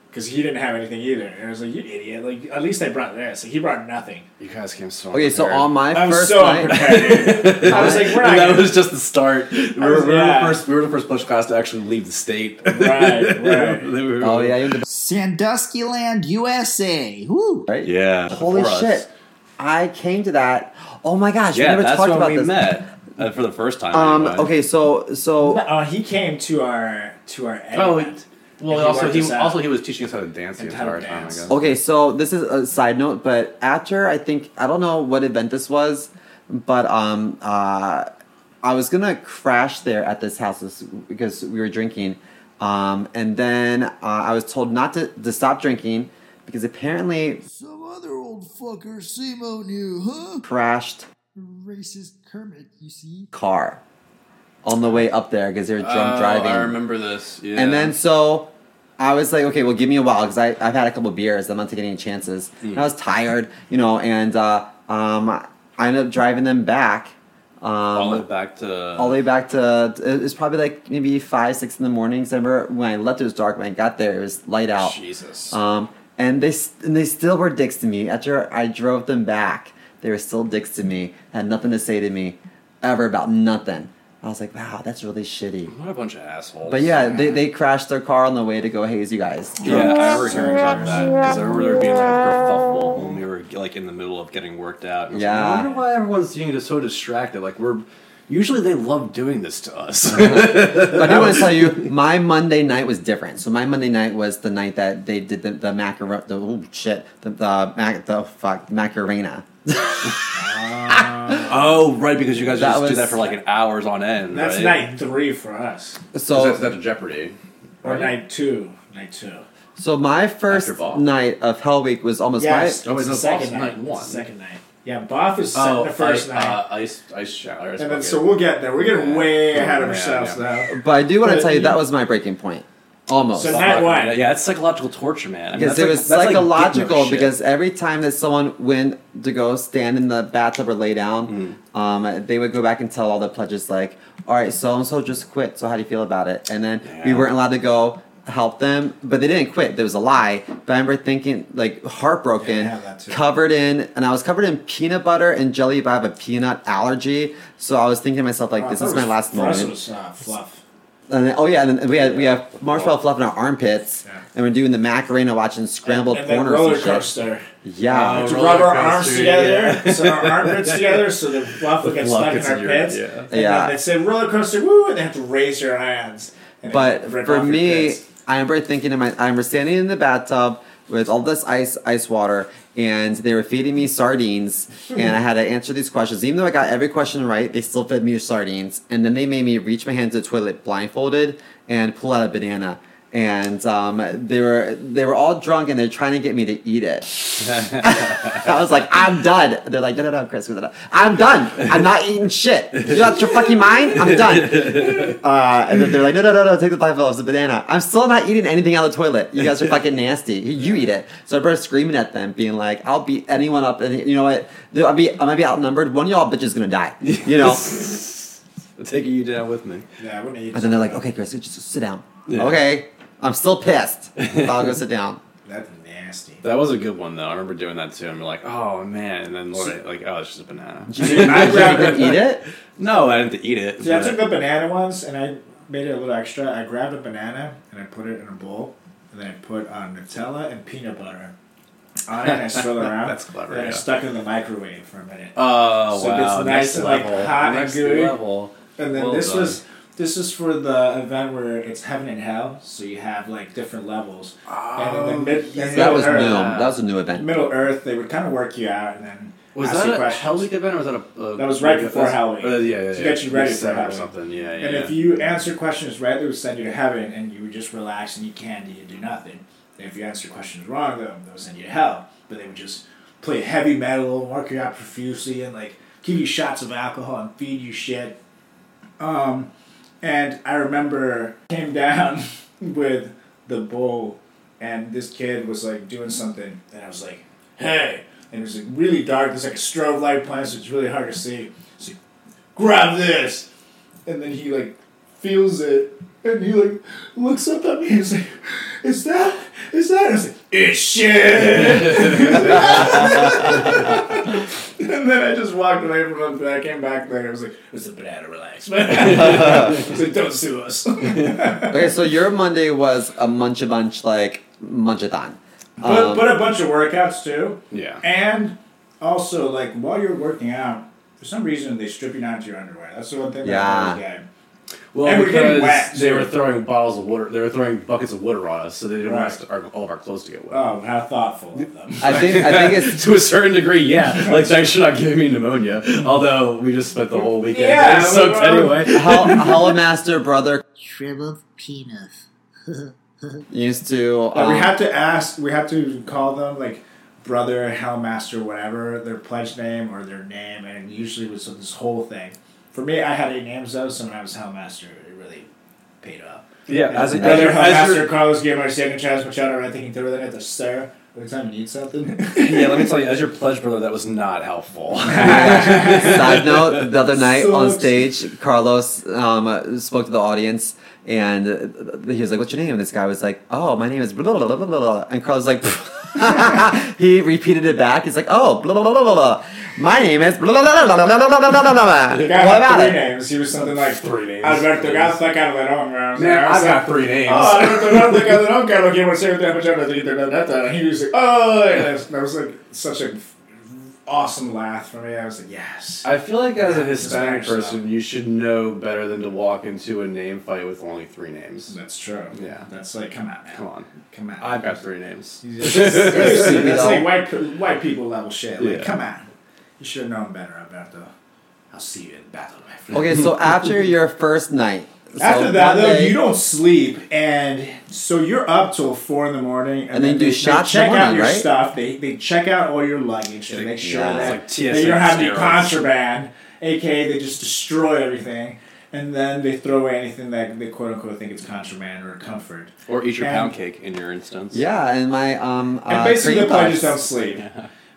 Because he didn't have anything either. And I was like, "You idiot!" Like at least I brought this. Like, he brought nothing. You guys came so. Okay, so on my I was first so night, unprepared. I was like, "We're not." And that was just the start. We were, was- we were yeah. the first. We were the first push class to actually leave the state. right, right. Oh yeah, you Sandusky Land, USA. Woo! right? Yeah. Holy before us. shit! I came to that. Oh my gosh, we Yeah, never that's talked when about we this. met uh, for the first time. Um. anyway. Okay. So so Uh, he came to our to our egg Oh, event. Well, also he us also he was teaching us how to dance the And how to entire time. I guess. Okay, so this is a side note, but after I think I don't know what event this was, but um uh I was gonna crash there at this house because we were drinking, um and then uh, I was told not to to stop drinking because apparently Some other old fucker Simo knew, huh? crashed Racist Kermit, you see? car on the way up there because they were drunk Oh, driving. I remember this. Yeah. And then so I was like, okay, well, give me a while because I've had a couple beers. I'm not taking any chances. And I was tired, you know, and uh, um, I ended up driving them back. Um, all the way back to all the way back to it was probably like maybe five, six in the morning. I remember when I left, it was dark. When I got there, it was light out. Jesus. Um, and they and they still were dicks to me after I drove them back. They were still dicks to me. Had nothing to say to me ever about nothing. I was like, wow, that's really shitty. what a bunch of assholes. But yeah, they, they crashed their car on the way to go haze you guys. Yeah, I remember hearing about that because I remember there being like a kerfuffle when we were like in the middle of getting worked out. And I was like, Yeah. I wonder why everyone's being so distracted. Like we're usually they love doing this to us. But I do want to tell you, my Monday night was different. So my Monday night was the night that they did the, the macarona, the oh shit, the the, mac, the fuck macarena. Ah. Oh, right, because you guys That just was- do that for like an hours on end. That's right? night three for us, So that's, that's Jeopardy. or Right. night two. Night two. so my first After Bob. night of Hell Week was almost Yes, Oh, wait, it's no, the second Bob's night. night It's one. the second night. Yeah, Boff is Oh, the first I- night. Uh, ice, ice shower. ice and then bucket. so we'll get there. We're getting Yeah. way ahead of Yeah, ourselves yeah. now. But I do want to But tell you you- that was my breaking point, almost. So Fuck, night one. Yeah, yeah, it's psychological torture, man. I mean, because it like- was that's like psychological hypno because every time that someone went to go stand in the bathtub or lay down, Mm. um, they would go back and tell all the pledges like, "All right, so and so just quit. So how do you feel about it?" And then we weren't allowed to go help them, but they didn't quit. There was a lie. But I remember thinking like heartbroken, Yeah, I have that too. covered in, and I was covered in peanut butter and jelly, but I have a peanut allergy. So I was thinking to myself like, Oh, "This is my last for us moment." was, uh, fluff. And then, oh yeah, and then we had we have marshmallow fluff in our armpits, Yeah. and we're doing the Macarena, watching scrambled and, and then porn or roller some shit. coaster. Yeah, uh, Oh, to roller rub our coaster, arms together, yeah. so our armpits together, so the fluff will get fluff stuck in our your- pits. yeah. And Yeah. then they say roller coaster, woo, and they have to raise your hands. but for me, pits. I remember thinking in my, I remember standing in the bathtub with all this ice, ice water, and they were feeding me sardines, and I had to answer these questions. Even though I got every question right, they still fed me sardines, and then they made me reach my hand to the toilet blindfolded and pull out a banana. And um, they were they were all drunk and they're trying to get me to eat it. I was like, I'm done. They're like, no, no, no, Chris, no, no. I'm done. I'm not eating shit. You out your fucking mind? I'm done. Uh, and then they're like, no, no, no, no, take the blindfold. It's a banana. I'm still not eating anything out of the toilet. You guys are fucking nasty. You eat it. So I started screaming at them, being like, I'll beat anyone up. And you know what? I'll be, I might be outnumbered. One of y'all bitches is gonna die. You know? I'm taking you down with me. yeah, I wouldn't eat And then they're like, okay, Chris, just sit down. Yeah. Okay. I'm still pissed. I'll go sit down. That's nasty. That was a good one though. I remember doing that too. And we're like, oh man, and then Lord, like, oh, it's just a banana. I Did grabbed you eat it? No, I didn't eat it. See, I but- took the banana once and I made it a little extra. I grabbed a banana and I put it in a bowl, and then I put uh, Nutella and peanut butter on it, and I swirled it around. That's clever, And I yeah. stuck it in the microwave for a minute. Oh So it wow, gets nice next and, like, level, hot and next gooey. level. And then Well this done. was this is for the event where it's heaven and hell. So you have like different levels. and in the mid, in that Middle was new. Earth, That was a new event. Middle Earth, they would kind of work you out and then Was ask you that a questions. Hell Week event or was that a? a That was right before that's- Hell Week. Uh, yeah, yeah, To yeah. get you ready for seven Hell or something. Yeah, yeah. And yeah. if you answer questions right, they would send you to heaven, and you would just relax and eat candy and do nothing. And if you answer questions wrong, though, they would send you to hell. But they would just play heavy metal, work you out profusely, and like give you shots of alcohol and feed you shit. Um, and I remember came down with the bull, and this kid was like doing something, and I was like, "Hey!" And it was like really dark. There's like a strobe light playing, so it's really hard to see. So grab this, and then he like feels it, and he like looks up at me. And he's like, "Is that? Is that?" I was like, "It's shit." and then I just walked away from him. But I came back later. I was like, "It's a banana, relax, man." Like, "Don't sue us." Okay, so your Monday was a munch a bunch like munchathon. but Um, but a bunch of workouts too, yeah. and also like while you're working out, for some reason they strip you down to your underwear. That's the one thing. Yeah. That I always get. Well, And we're getting because wet, they were throwing bottles of water, they were throwing buckets of water on us, so they didn't want Right. us to, our, all of our clothes to get wet. Oh, how thoughtful of them. I think I think it's to a certain degree, yeah. Like thanks for not giving me pneumonia. Although we just spent the whole weekend Yeah, soaked well- anyway. Hell, Hellmaster brother Shriveled penis. used to. Like, we um, have to ask. We have to call them like brother, hellmaster, whatever their pledge name or their name, and usually it was this whole thing. For me, I had eight names though, so when I was hellmaster, it really paid off. Yeah, And as a, brother, as, a- hellmaster, Carlos gave my second chance, Machado, I think through it at the stir. Every time you need something. yeah, let me tell you, as your pledge brother, that was not helpful. Side note: The other night So on stage, Carlos um, uh, spoke to the audience, and uh, he was like, "What's your name?" And this guy was like, "Oh, my name is blah blah blah blah blah." blah." And Carlos was like, he repeated it back. He's like, "Oh, blah blah blah blah blah." My name is. Blah, blah, blah, blah, blah, blah, blah, blah. The guy what had about three it? names. He was something like three names. Alberto Garza Calderón. Man, I've got three names. Oh, Alberto Garza Calderón, Carlos Guillermo Serta, Machado, and he was like, oh, and that was like such a awesome laugh for me. I was like, yes. I feel like as a Hispanic person, you should know better than to walk into a name fight with only three names. That's true. Yeah. That's like, come on, man. Come on. Come on. I've got three names. That's, like white, white people level shit. Like, yeah. come on. You should have known better, Alberto. I'll see you in battle, my friend. Okay, so after your first night, so After that, though, day- you don't sleep, and so you're up till four in the morning, and, And then you do they, shots they check the out your right? stuff. They they check out all your luggage to make sure Yeah. that, It's like that you TSA don't have any contraband. AKA, they just destroy everything, and then they throw away anything that they quote unquote think it's contraband or comfort. Or eat your And- pound cake in your instance. yeah, and my um. And uh, basically, cream the pledges puffs. don't sleep.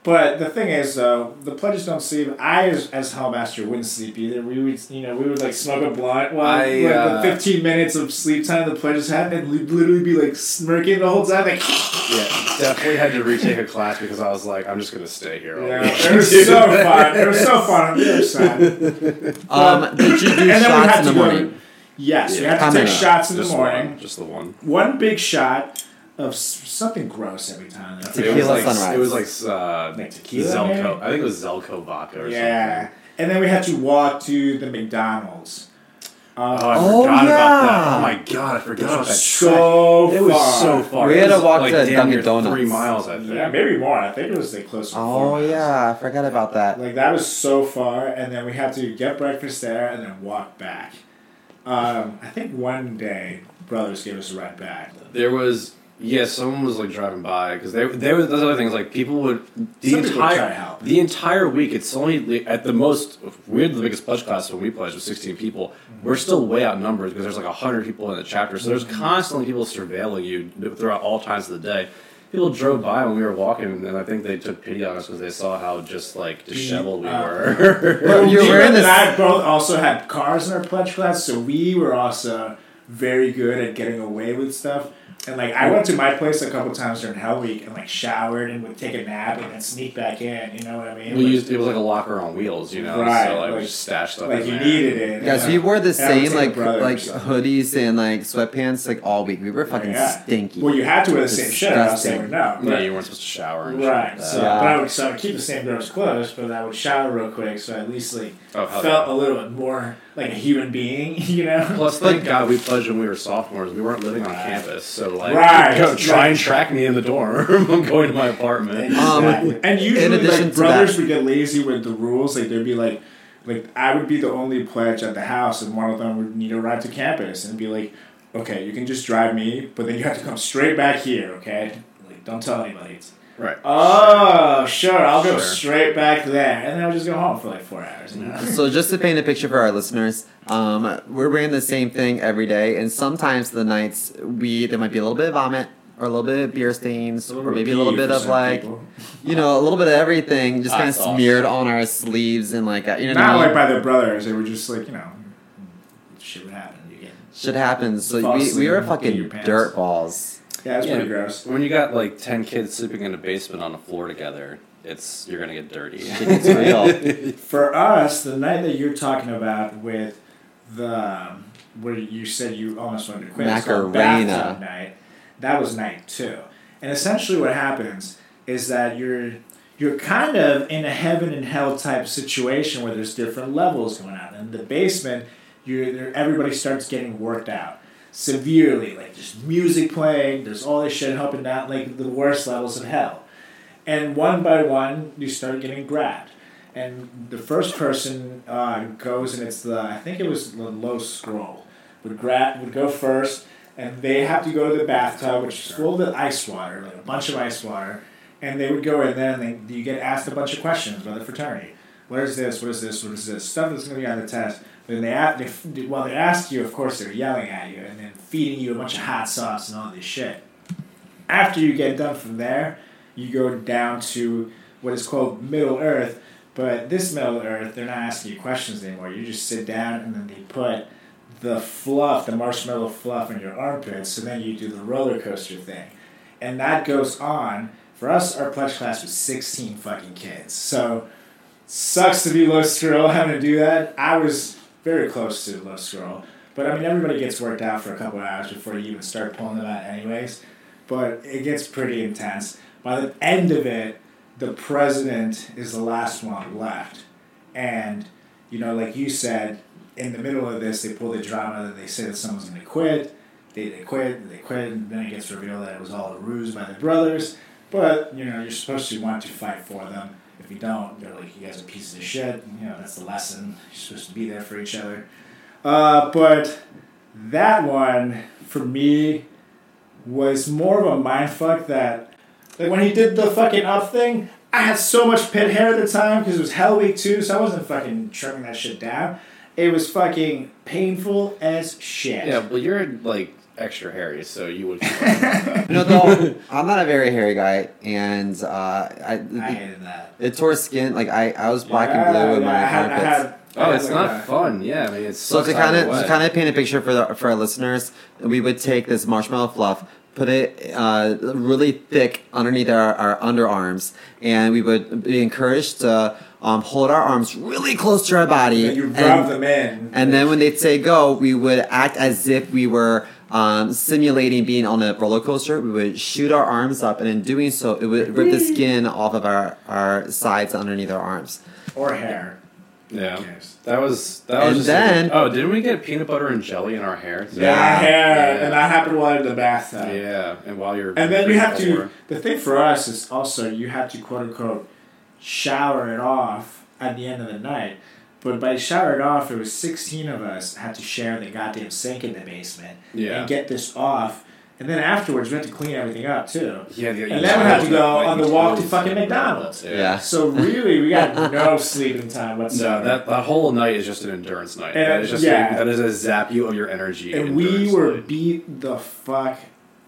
But the thing is, though, the pledges don't sleep. I, as, as Hellmaster, wouldn't sleep either. We would, you know, we would like smoke a blunt while I, like, uh, the fifteen minutes of sleep time the pledges had, and we'd literally be like smirking the whole time, like. Yeah, definitely had to retake a class because I was like, I'm just gonna stay here. all Yeah, it was so fun. It was so fun on the other side. Um, did you do and then we shots had in to the go. morning? Yes, we Yeah. had How to take many? shots in the morning. one, just the one. One big shot of something gross every time. though. Tequila it was like sunrise. It was like uh, Like tequila, Zelko. I think it was Zelko vodka or Yeah, something. and then we had to walk to the McDonald's. Oh, I Oh, forgot about that. Oh my god, I forgot about that. So trek. It was so far. We had to walk like, to Dunkin' Donuts. Three miles, I think. Yeah, maybe more. I think it was like close to four Oh miles. yeah, I forgot about that. Like that was so far, and then we had to get breakfast there and then walk back. Um, I think one day brothers gave us a ride back. There was yeah, someone was like driving by because they they were those other things like people would the Some entire the entire week. It's only at the most we had the biggest pledge class when we pledged with sixteen people. Mm-hmm. We're still way outnumbered because there's like hundred people in the chapter. So there's constantly people surveilling you throughout all times of the day. People drove by when we were walking, and I think they took pity on us because they saw how just like disheveled we Uh, were. Well, you were in and this. I both also had cars in our pledge class, so we were also very good at getting away with stuff. And like I went to my place a couple times during Hell Week and like showered and would take a nap and then sneak back in. You know what I mean? we Like- used it was like a locker on wheels, you know. Right, so like, we like- just stashed stuff. like in you there. needed it. Guys, And, we uh, wore the and I would same like like something. hoodies and like sweatpants like all week. We were fucking Yeah. stinky. Well, you had to wear the same shit. or else they Disgusting. would. Yeah, you weren't supposed to shower. And shit Right. like. So, Yeah. but I would, so I would keep the same girl's clothes, but I would shower real quick, so at least like Oh, felt yeah. a little bit more like a human being, you know. Plus, thank God we pledged when we were sophomores. We weren't living on campus, so like, Right. go try and track me in the dorm. I'm going to my apartment. Um, Exactly. and usually, like brothers that- would get lazy with the rules. Like they'd be like, like I would be the only pledge at the house, and one of them would need a ride to campus, and be like, okay, you can just drive me, but then you have to come straight back here, okay? Like don't tell anybody. It's, right. oh, sure, I'll go Sure. straight back there, and then I'll just go home for like four hours. You know? So just to paint a picture for our listeners, um, we're wearing the same thing every day, and sometimes the nights we there might be a little bit of vomit or a little bit of beer stains, or maybe a little bit of like people. you know a little bit of everything, just kind of sauce. smeared on our sleeves and like uh, you know what I Not mean? like by the brothers. They were just like you know, shit would happen. You get Shit happens. So we, we were fucking pants. dirt balls. Yeah, it's Yeah. pretty gross. When you got like ten kids sleeping in a basement on the floor together, it's you're gonna get dirty. It's real. For us, the night that you're talking about with the um, where you said you almost wanted to quit, it's Macarena. night. That was night two, and essentially what happens is that you're you're kind of in a heaven and hell type situation where there's different levels going on. In the basement, you there everybody starts getting worked out severely, like just music playing. There's all this shit up and down, like the worst levels of hell. And one by one, you start getting grabbed. And the first person uh, goes, and it's the I think it was the low scroll would grab would go first, and they have to go to the bathtub, which is full of ice water, like a bunch of ice water, and they would go in there, and they, you get asked a bunch of questions about the fraternity. What is this? What is this? What is this? Stuff that's to be on the test. Then they, they while they ask you, of course, they're yelling at you and then feeding you a bunch of hot sauce and all this shit. After you get done from there, you go down to what is called Middle Earth. But this Middle Earth, they're not asking you questions anymore. You just sit down and then they put the fluff, the marshmallow fluff in your armpits, so then you do the roller coaster thing. And that goes on. For us, our pledge class was 16 fucking kids. So, sucks to be low scroll having to do that. I was very close to low scroll. But I mean, everybody gets worked out for a couple of hours before you even start pulling them out, anyways. But it gets pretty intense. By the end of it, the president is the last one left. And, you know, like you said, in the middle of this, they pull the drama that they say that someone's going to quit. They, they quit, they quit, and then it gets revealed that it was all a ruse by the brothers. But, you know, you're supposed to want to fight for them. You don't, they're like, you guys are pieces of shit. You know, that's the lesson. You're supposed to be there for each other. Uh, but that one, for me, was more of a mindfuck that, like when he did the fucking up thing, I had so much pit hair at the time because it was Hell Week too, so I wasn't fucking trimming that shit down. It was fucking painful as shit. yeah, well, you're like extra hairy, so you would. no, up with that. You know, though, I'm not a very hairy guy, and uh, I, I hated that. it tore skin. Like I, I was black Yeah, and blue in yeah, my I had- I armpits. had- Oh, it's not a- fun. Yeah, I mean, it's So to kind of to kind of paint a picture for the, for our listeners, we would take this marshmallow fluff, put it uh, really thick underneath our, our underarms, and we would be encouraged to um, hold our arms really close to our body. And you rub them in. and then when they'd say go, we would act as if we were um, simulating being on a roller coaster. We would shoot our arms up, and in doing so, it would rip the skin off of our, our sides underneath our arms. or hair. Yeah, that was that And was. just then- oh, didn't we get peanut butter and jelly in our hair? too? Yeah, hair, Yeah. and that happened while in the bathtub. Yeah, and while you're And then you have to. The thing for us is also you have to quote unquote shower it off at the end of the night. But by shower it off, it was sixteen of us had to share the goddamn sink in the basement Yeah. and get this off. And then afterwards, we had to clean everything up too. Yeah, the, And then we have to go on the walk to fucking McDonald's. Yeah. So really, we got no sleeping time whatsoever. No, that that whole night is just an endurance night. And, that is just yeah. a, that is a zap you of your energy. and we were night. beat the fuck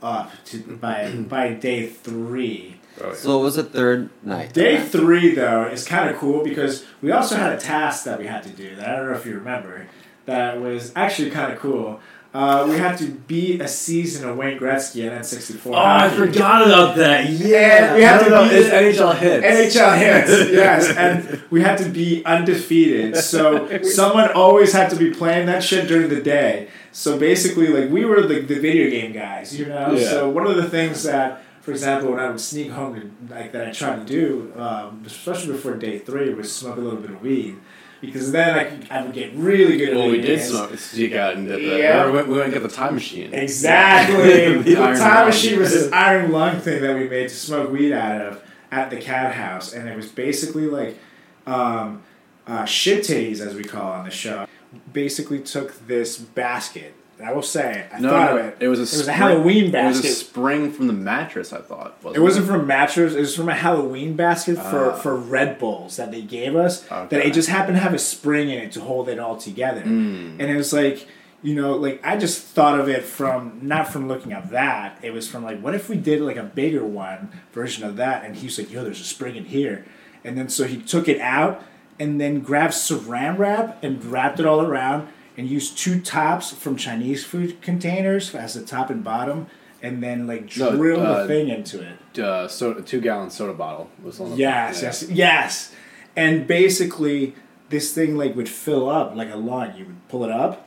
up to by by day three. Oh, yeah. So it was the third night. Day three, though, is kind of cool because we also had a task that we had to do that I don't know if you remember that was actually kind of cool. Uh, we had to beat a season of Wayne Gretzky in N64. Oh, I forgot about that. Yeah, we had to beat it's NHL Hitz. NHL Hitz, yes, and we had to be undefeated. So someone always had to be playing that shit during the day. So basically, like we were the, the video game guys, you know. Yeah. So one of the things that, for example, when I would sneak home, to, like that I tried to do, um, especially before day three, was smoke a little bit of weed, because then I, could, I would get really good. at Well, we did smoke, sneak out and did that. Yeah. We, went, we went and got the time machine. Exactly. The the time lung. machine was this iron lung thing that we made to smoke weed out of at the cat house, and it was basically like um, uh, shit titties, as we call it on the show. Basically, took this basket. I will say, I No, thought no, of it. it was a it was a spring- Halloween It was a spring from the mattress. I thought. Wasn't It wasn't from mattress. It was from a Halloween basket for, Ah. for Red Bulls that they gave us. That it just happened to have a spring in it to hold it all together. Hmm. And it was like, you know, like I just thought of it from not from looking at that. It was from like, what if we did like a bigger one version of that? And he was like, yo, there's a spring in here. And then so he took it out and then grabbed saran wrap and wrapped it all around and use two tops from Chinese food containers as the top and bottom. And then like No, drilled uh, the thing into it. uh, soda, two gallon soda bottle was on the Yes, yes, yes. And basically, this thing like would fill up like a lung. You would pull it up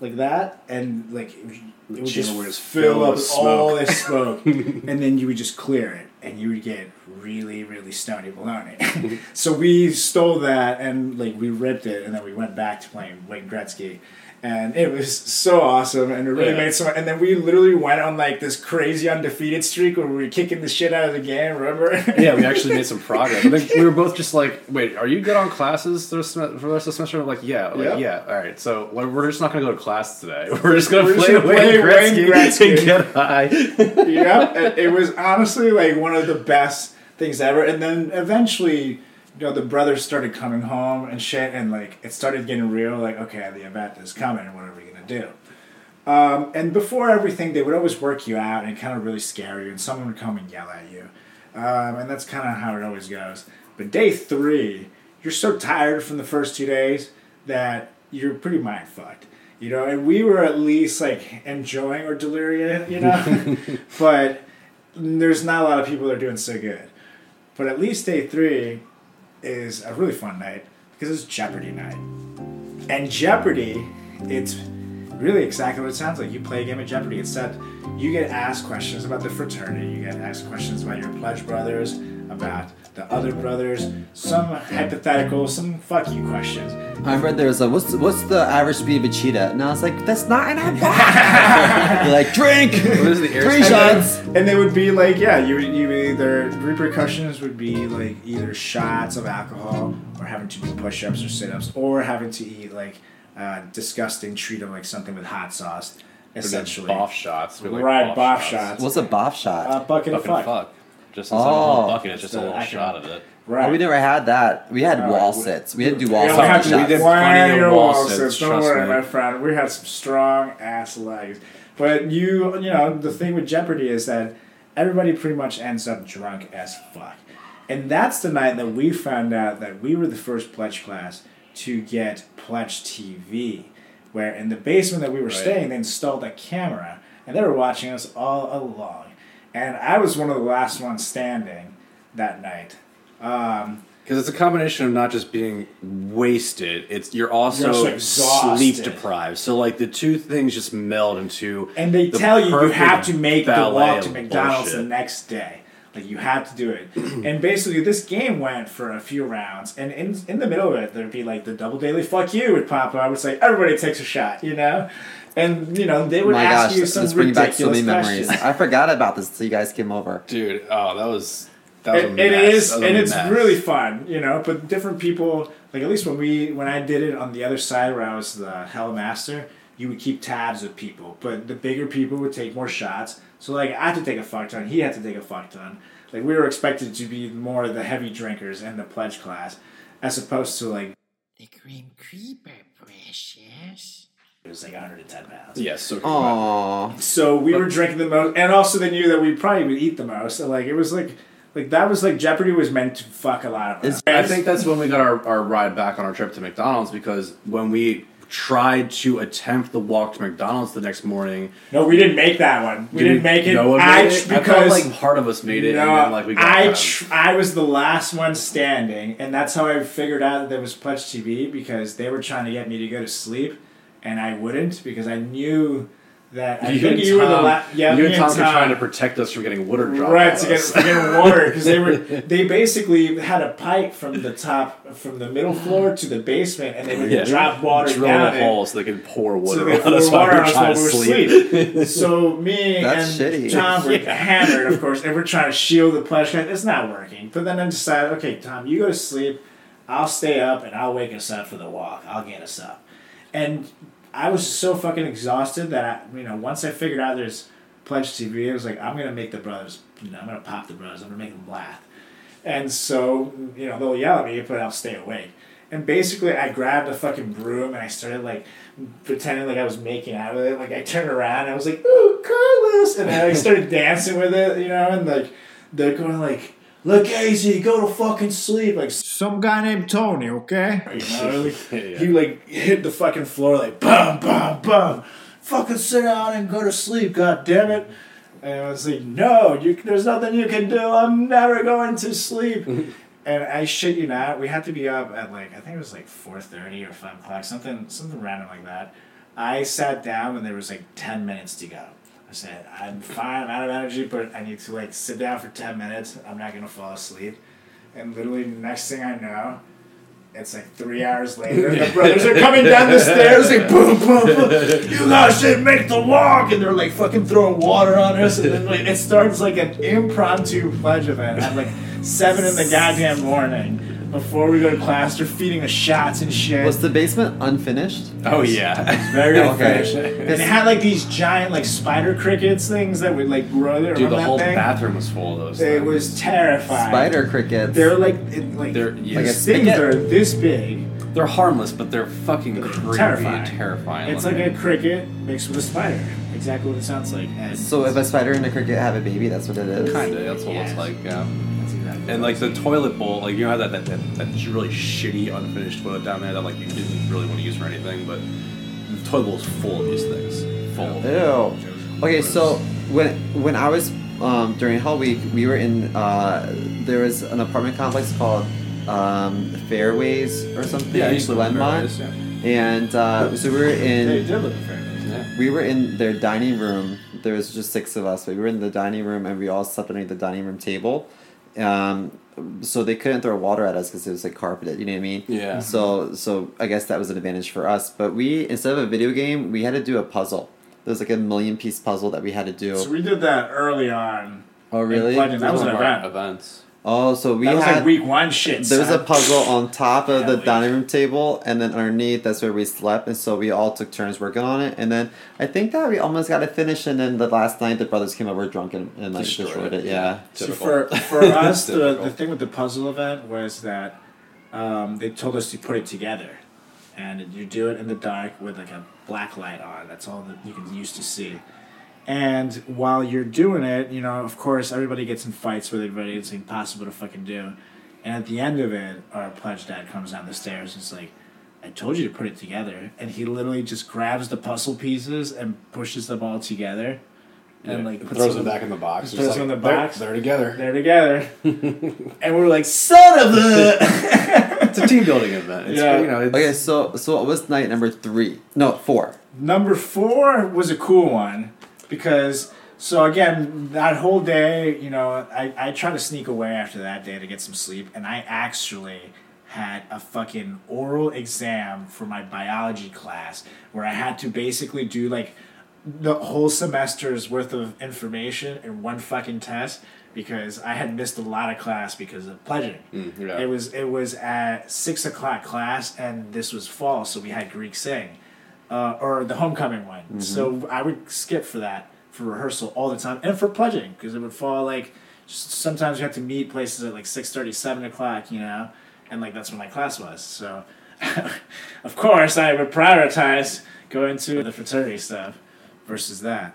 like that, and like it would- it would just chimney would just fill up all this smoke, and then you would just clear it, and you would get really, really stony baloney. so we stole that and like we ripped it, and then we went back to playing Wayne Gretzky. And it was so awesome, and it really Yeah. made so. And then we literally went on like this crazy undefeated streak where we were kicking the shit out of the game. Remember? yeah, we actually made some progress. I think we were both just like, "Wait, are you good on classes for the rest of the semester?" I'm like, "Yeah, like, Yeah. yeah." All right, so we're we're just not gonna go to class today. We're just gonna We're just play, gonna Wayne, play Gretzky Wayne Gretzky. and get high. it, it was honestly like one of the best things ever. And then eventually, you know, the brothers started coming home and shit, and like it started getting real. Like, okay, the event is coming. What are we gonna do? Um, and before everything, they would always work you out and kind of really scare you, and someone would come and yell at you. Um, and that's kind of how it always goes. But day three, you're so tired from the first two days that you're pretty mind fucked. You know, and we were at least like enjoying our delirium, you know, but there's not a lot of people that are doing so good. But at least day three is a really fun night because it's Jeopardy night. And Jeopardy, it's really exactly what it sounds like. You play a game of Jeopardy, except you get asked questions about the fraternity, you get asked questions about your pledge brothers, about the other brothers, some hypothetical, some fuck you questions. I read there's a what's what's the average speed of a cheetah, and I was like, that's not in our box. You're like, drink What is the three shots. And they would be like, yeah, you would you either repercussions would be like either shots of alcohol or having to do push-ups or sit-ups or having to eat like uh, disgusting treat them like something with hot sauce, essentially. Boff shots. We like Right, boff shots. What's a boff shot? Uh, bucket of Bucket of fuck. fuck. Just inside the whole Oh. bucket, it's just a little shot of it. Right. Oh, we never had that. We had Uh, wall we- sits. We had to do wall We sits. don't to We do did plenty plenty of of wall wall sits, sits. Don't worry, me. my friend. We had some strong ass legs. But you, you know, the thing with Jeopardy is that everybody pretty much ends up drunk as fuck. And that's the night that we found out that we were the first pledge class to get pledge TV, where in the basement that we were Right. staying, they installed a camera, and they were watching us all along. And I was one of the last ones standing that night. Um, Because it's a combination of not just being wasted, it's you're also, You're also sleep deprived. So like the two things just meld into And they the tell you you have to make the walk to McDonald's the next day. Like you have to do it. and basically, this game went for a few rounds, and in in the middle of it, there'd be like the double daily fuck you would pop up. I would say everybody takes a shot, you know, and you know they would my ask gosh, you this some brings back so ridiculous many questions. memories. I forgot about this until you guys came over. Dude, oh that was that was a It, mess. it is, That was a and it's mess. really fun, you know. But different people, like at least when we when I did it on the other side where I was the hell master, you would keep tabs of people. But the bigger people would take more shots. So like I had to take a fuck ton, he had to take a fuck ton. Like we were expected to be more of the heavy drinkers in the pledge class, as opposed to like The Grim Creeper, precious. It was like 110 pounds. Yes, so Aww. So we were drinking the most, and also they knew that we probably would eat the most. And like it was like. Like that was like Jeopardy was meant to fuck a lot of us. I think that's when we got our, our ride back on our trip to McDonald's because when we tried to attempt the walk to McDonald's the next morning, No, we didn't make that one. We didn't make it. No one I made tr- it? I because felt like part of us made it, no, and then like we got I tr- I was the last one standing, and that's how I figured out that there was Pledge TV because they were trying to get me to go to sleep, and I wouldn't because I knew that I You think and you were the Tom- last. Yeah, you me and and Tom were trying to protect us from getting water dropped. Right to get, us. to get water because they were they basically had a pipe from the top from the middle floor to the basement and they would Yeah. drop water drill down a hole so they could pour water So they on pour us water while on we're us trying while to we were sleep. asleep. so me That's and shitty. Tom were Yeah. hammered, of course, and we're trying to shield the pledge. It's not working. But then I decided, okay, Tom, you go to sleep. I'll stay up and I'll wake us up for the walk. I'll get us up. And I was so fucking exhausted that I, you know, once I figured out there's pledge TV, I was like, I'm gonna make the brothers. You know, I'm gonna pop the brothers. I'm gonna make them laugh. And so, you know, they'll yell at me, but I'll stay awake. And basically, I grabbed a fucking broom and I started like pretending like I was making out with it. Like I turned around and I was like, "Ooh, Carlos!" And I started dancing with it, you know, and like they're going like, "Look, easy, go to fucking sleep." Like Some guy named Tony, okay? you know, like, Yeah. he like hit the fucking floor like bum bum bum. Fucking sit down and go to sleep, god damn it. And I was like, no, you, there's nothing you can do. I'm never going to sleep. and I shit you not, we had to be up at like I think it was like four thirty or five o'clock, something something random like that. I sat down and there was like ten minutes to go. I said, I'm fine, I'm out of energy, but I need to like sit down for ten minutes. I'm not gonna fall asleep. And literally, next thing I know, it's like three hours later. The brothers are coming down the stairs, like boom, boom, boom. You guys should make the walk, and they're like fucking throwing water on us, and then like it starts like an impromptu pledge event at like seven in the goddamn morning before we go to class. They're feeding us shots and shit. Was the basement unfinished? Oh yeah. very Okay. unfinished. And it had like these giant like spider crickets things that would like grow there. Dude, the that whole thing? bathroom was full of those. It things. was terrifying. Spider crickets. They're like it, like They're- these like a things spigot? are this big. They're harmless, but they're fucking creepy terrifying. and terrifying. It's like a cricket mixed with a spider. Exactly what it sounds like. And so if a spider and a cricket have a baby, that's what it is. Kinda, that's what it's Yeah. like, yeah. That's exactly And like the toilet bowl, like you know how that that, that, that really shitty unfinished toilet down there that like you didn't really want to use for anything, but the toilet bowl is full of these things. Full. Ew. Okay, so when when I was um, during Hell Week, we were in uh, there was an apartment complex called um, Fairways or something Yeah, I in used to live in Glenmont, Fairways, yeah. and uh, so we were They in did live in Fairbanks. Yeah. we were in their dining room. There was just six of us, but we were in the dining room and we all slept underneath the dining room table. Um, so they couldn't throw water at us because it was like carpeted. You know what I mean? Yeah. So so I guess that was an advantage for us. But we instead of a video game, we had to do a puzzle. There was like a million piece puzzle that we had to do. So we did that early on. oh really? That was One an event. events. Oh, so we that was had like week one shit. there was a puzzle on top of Yeah, the we- dining room table, and then underneath that's where we slept, and so we all took turns working on it. And then I think that we almost got it finished, and then the last night the brothers came over drunk and, and like Destroyed destroyed, it, it. Yeah. So for for us, the, the thing with the puzzle event was that um, they told us to put it together, and you do it in the dark with like a black light on. That's all that you can use to see. And while you're doing it, you know, of course, everybody gets in fights with everybody. It's impossible to fucking do. And at the end of it, our pledge dad comes down the stairs and is like, I told you to put it together. And he literally just grabs the puzzle pieces and pushes them all together. And like puts throws them them back in the box. throws Just them like, in the they're- box. They're together. They're together. and we're like, son of a. It's a team building event. It's, Yeah. you know, it's, Okay, so so what was night number three? No, four. Number four was a cool one because, so again, that whole day, you know, I, I tried to sneak away after that day to get some sleep, and I actually had a fucking oral exam for my biology class where I had to basically do like the whole semester's worth of information in one fucking test because I had missed a lot of class because of pledging. Mm, yeah. It was it was at six o'clock class, and this was fall, so we had Greek sing, uh, or the homecoming one. So I would skip for that for rehearsal all the time, and for pledging because it would fall like sometimes you have to meet places at like 6.30, 7 o'clock, you know, and like that's when my class was. So of course I would prioritize going to the fraternity stuff versus that.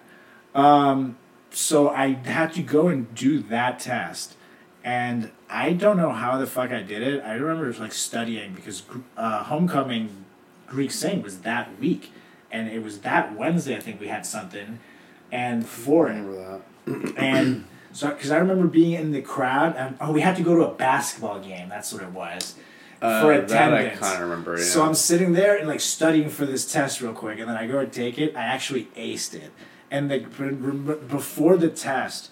Um, so I had to go and do that test, and I don't know how the fuck I did it. I remember like studying because uh, homecoming Greek sing was that week, and it was that Wednesday. I think we had something, and for it, remember that. and so because I remember being in the crowd, and oh, we had to go to a basketball game. That's what it was. Uh, for that I attendance. kind of remember. Yeah. So I'm sitting there and like studying for this test real quick, and then I go and take it. I actually aced it, and like b- before the test,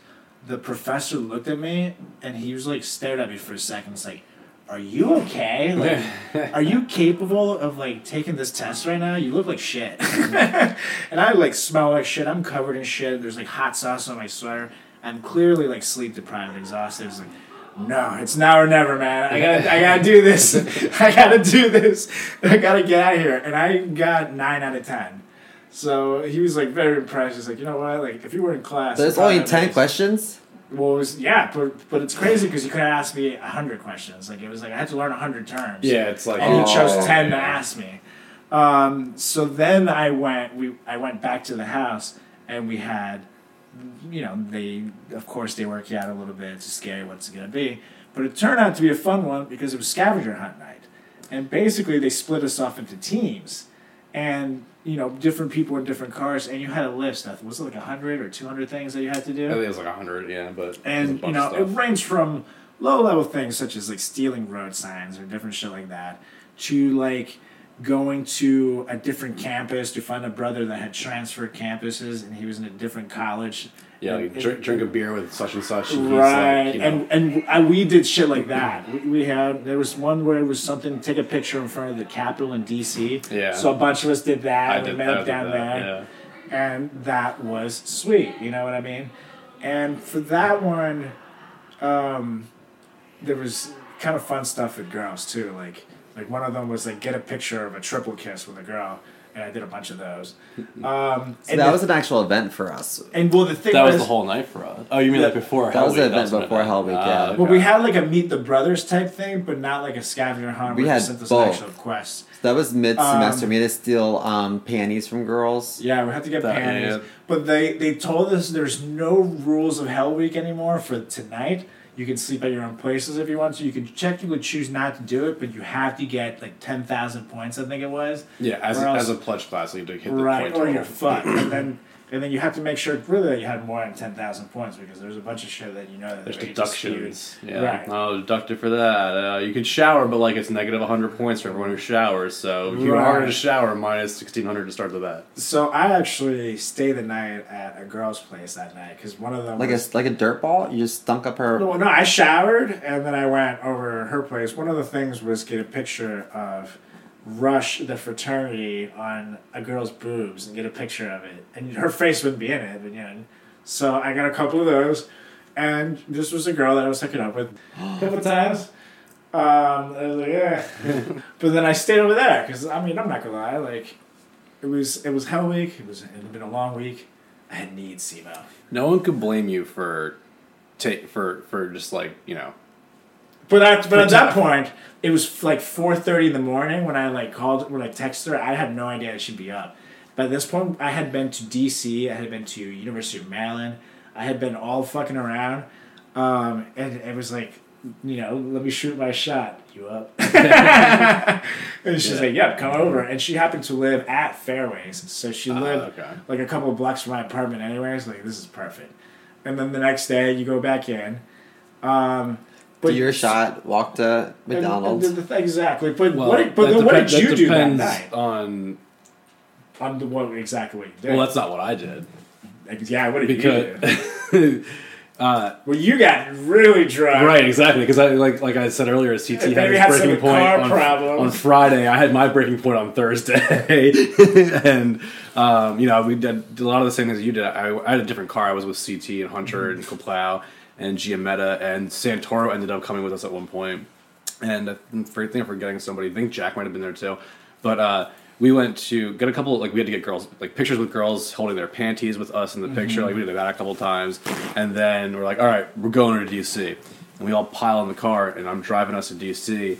the professor looked at me and he was like stared at me for a second. It's like, "Are you okay? Like, are you capable of like taking this test right now? You look like shit." and I like smell like shit. I'm covered in shit. There's like hot sauce on my sweater. I'm clearly like sleep deprived, exhausted. It's like. No, it's now or never, man. I gotta, I gotta do this. I gotta do this. I gotta get out of here. And I got nine out of ten. So he was like very impressed. He's like, you know what? Like, if you were in class, There's you only ten A's." questions. Well, it was, yeah, but but it's crazy because you could have asked me hundred questions. Like it was like I had to learn hundred terms. yeah, it's like and he chose Oh, ten to ask me. Um, so then I went. We I went back to the house and we had, you know, they of course they work you out a little bit. It's scary. What's it gonna be? But it turned out to be a fun one because it was scavenger hunt night, and basically they split us off into teams, and you know different people in different cars, and you had a list. Of, was it like hundred or two hundred things that you had to do? I think it was like hundred. Yeah, but it was a and you know it ranged from low level things such as like stealing road signs or different shit like that to like going to a different campus to find a brother that had transferred campuses and he was in a different college yeah, And drink, drink a beer with such and such. And right like, you know, and and I, we did shit like that we, we had there was one where it was something take a picture in front of the capitol in dc Yeah. so a bunch of us did that I and we did, met I up did down that, there Yeah. and that was sweet. You know what I mean? And for that one, um, there was kind of fun stuff with girls too. Like like one of them was like get a picture of a triple kiss with a girl, and I did a bunch of those. Um, So and that the- was an actual event for us. and well the thing That was was, the whole night for us. Oh, you mean like before? That Hell was Week? the event an before Hell Week, Ah, yeah. okay. well, we had like a meet the brothers type thing, but not like a scavenger hunt. We had they sent us both. an actual quest. That was mid semester. Um, we had to steal um, panties from girls. Yeah, we had to get That- panties. yeah. But they they told us there's no rules of Hell Week anymore for tonight. You can sleep at your own places if you want to. You can technically choose not to do it, but you have to get like ten thousand points. I think it was. Yeah, as, else- as a pledge class, you have to hit the right, point or total. you're fucked. and then and then you have to make sure really that you had more than ten thousand points because there's a bunch of shit that you know that There's the rate is skewed. deductions. Yeah. Right. Oh, deducted for that. Uh, you can shower, but like it's negative 100 points for everyone who showers. So if you Right. harder to shower, minus 1600 to start the bet. So I actually stayed the night at a girl's place that night because one of them Like a like a dirt ball. You just stunk up her. No, no, I showered and then I went over her place. One of the things was get a picture of Rush, the fraternity, on a girl's boobs and get a picture of it. And her face wouldn't be in it, but you know. So I got a couple of those. And this was a girl that I was hooking up with a couple times. Um, I was like, yeah. but then I stayed over there because, I mean, I'm not to lie. Like, it was it was Hell Week. It, was, it had been a long week. I had needs, Simo. No one could blame you for take for for just like you know. But at, but at that point, it was like four thirty in the morning when I like called when I texted her. I had no idea she'd be up. By this point, I had been to DC. I had been to University of Maryland. I had been all fucking around, um, and it was like, you know, let me shoot my shot. You up? and she's Yeah. like, "Yep, come over." And she happened to live at Fairways, so she Ah, lived okay. like a couple of blocks from my apartment. Anyways, like this is perfect. And then the next day, you go back in. Um, Do your shot. Walk to McDonald's. and the- exactly. But Well, what? But that what depend- did you that do that night? on. On the what exactly what you did? Well, that's not what I did yeah, what did you do? uh, Well, you got really drunk. Right, exactly. Because I like like I said earlier, CT And had maybe his had breaking some point car on, problems. on Friday. I had my breaking point on Thursday, and um, you know we did, did a lot of the same things you did. I, I had a different car. I was with CT and Hunter and Koplow and Giametta and Santoro ended up coming with us at one point. And I think I'm forgetting somebody. I think Jack might have been there too. But uh, we went to get a couple. Like we had to get girls like pictures with girls holding their panties with us in the picture. Like we did that a couple times. And then we're like, all right, we're going to DC. And we all pile in the car, and I'm driving us to DC.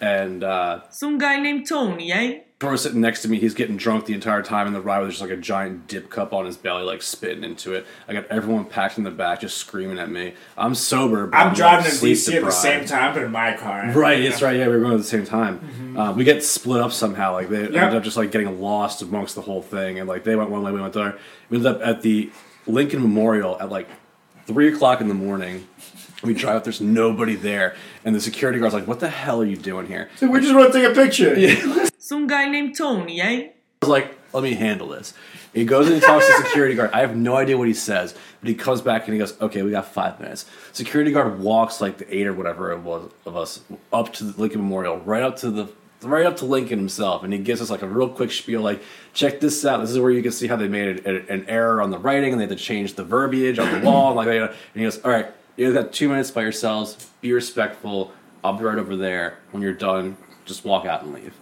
And uh, Some guy named Tony, eh? Toro's sitting next to me. He's getting drunk the entire time in the ride with just like a giant dip cup on his belly, like spitting into it. I got everyone packed in the back, just screaming at me. I'm sober. I'm like, driving to sleep DC at the same time, but in my car. Right, that's right. Yeah, we were going at the same time. Uh, we get split up somehow. Like they ended up just like getting lost amongst the whole thing, and like they went one way, we went the other. We ended up at the Lincoln Memorial at like three o'clock in the morning. We drive up. There's nobody there, and the security guard's like, "What the hell are you doing here?" Dude, we just want to take a picture. Some guy named Tony, eh? I was like, let me handle this. He goes and he talks to the security guard. I have no idea what he says, but he comes back and he goes, okay, we got five minutes. Security guard walks like the eight or whatever it was of us up to the Lincoln Memorial, right up to the right up to Lincoln himself, and he gives us like a real quick spiel, like, check this out. This is where you can see how they made a- an error on the writing, and they had to change the verbiage on the wall, and like, and he goes, all right, you got two minutes by yourselves. Be respectful. I'll be right over there. When you're done, just walk out and leave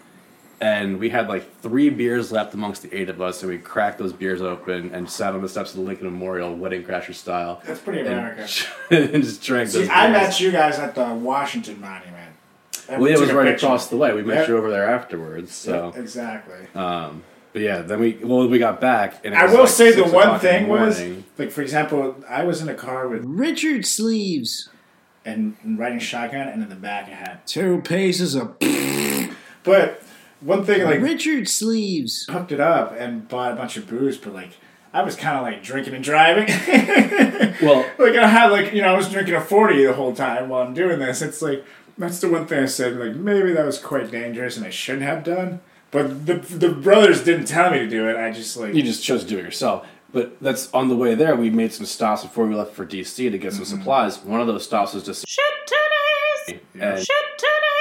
and we had like three beers left amongst the eight of us, and we cracked those beers open and sat on the steps of the Lincoln Memorial, wedding crasher style. That's pretty and- American. and just drank See, those. I beers. met you guys at the Washington Monument. And Well, we it was a right picture. across the way. We met you over there afterwards. So, exactly. um, but yeah, then we well we got back, and it I was will like say the one o'clock in the thing was, like for example, I was in a car with Richard Sleeves. and, and riding shotgun, and in the back I had. Two paces of But one thing, like Richard Sleeves. hooked it up and bought a bunch of booze, but like I was kind of like drinking and driving. Well, like I had like you know I was drinking a forty the whole time while I'm doing this. It's like that's the one thing I said like maybe that was quite dangerous and I shouldn't have done. But the the brothers didn't tell me to do it. I just like you just chose to do it yourself. But that's on the way there. We made some stops before we left for DC to get some Mm-hmm. supplies. One of those stops was just Shit titties! and Shit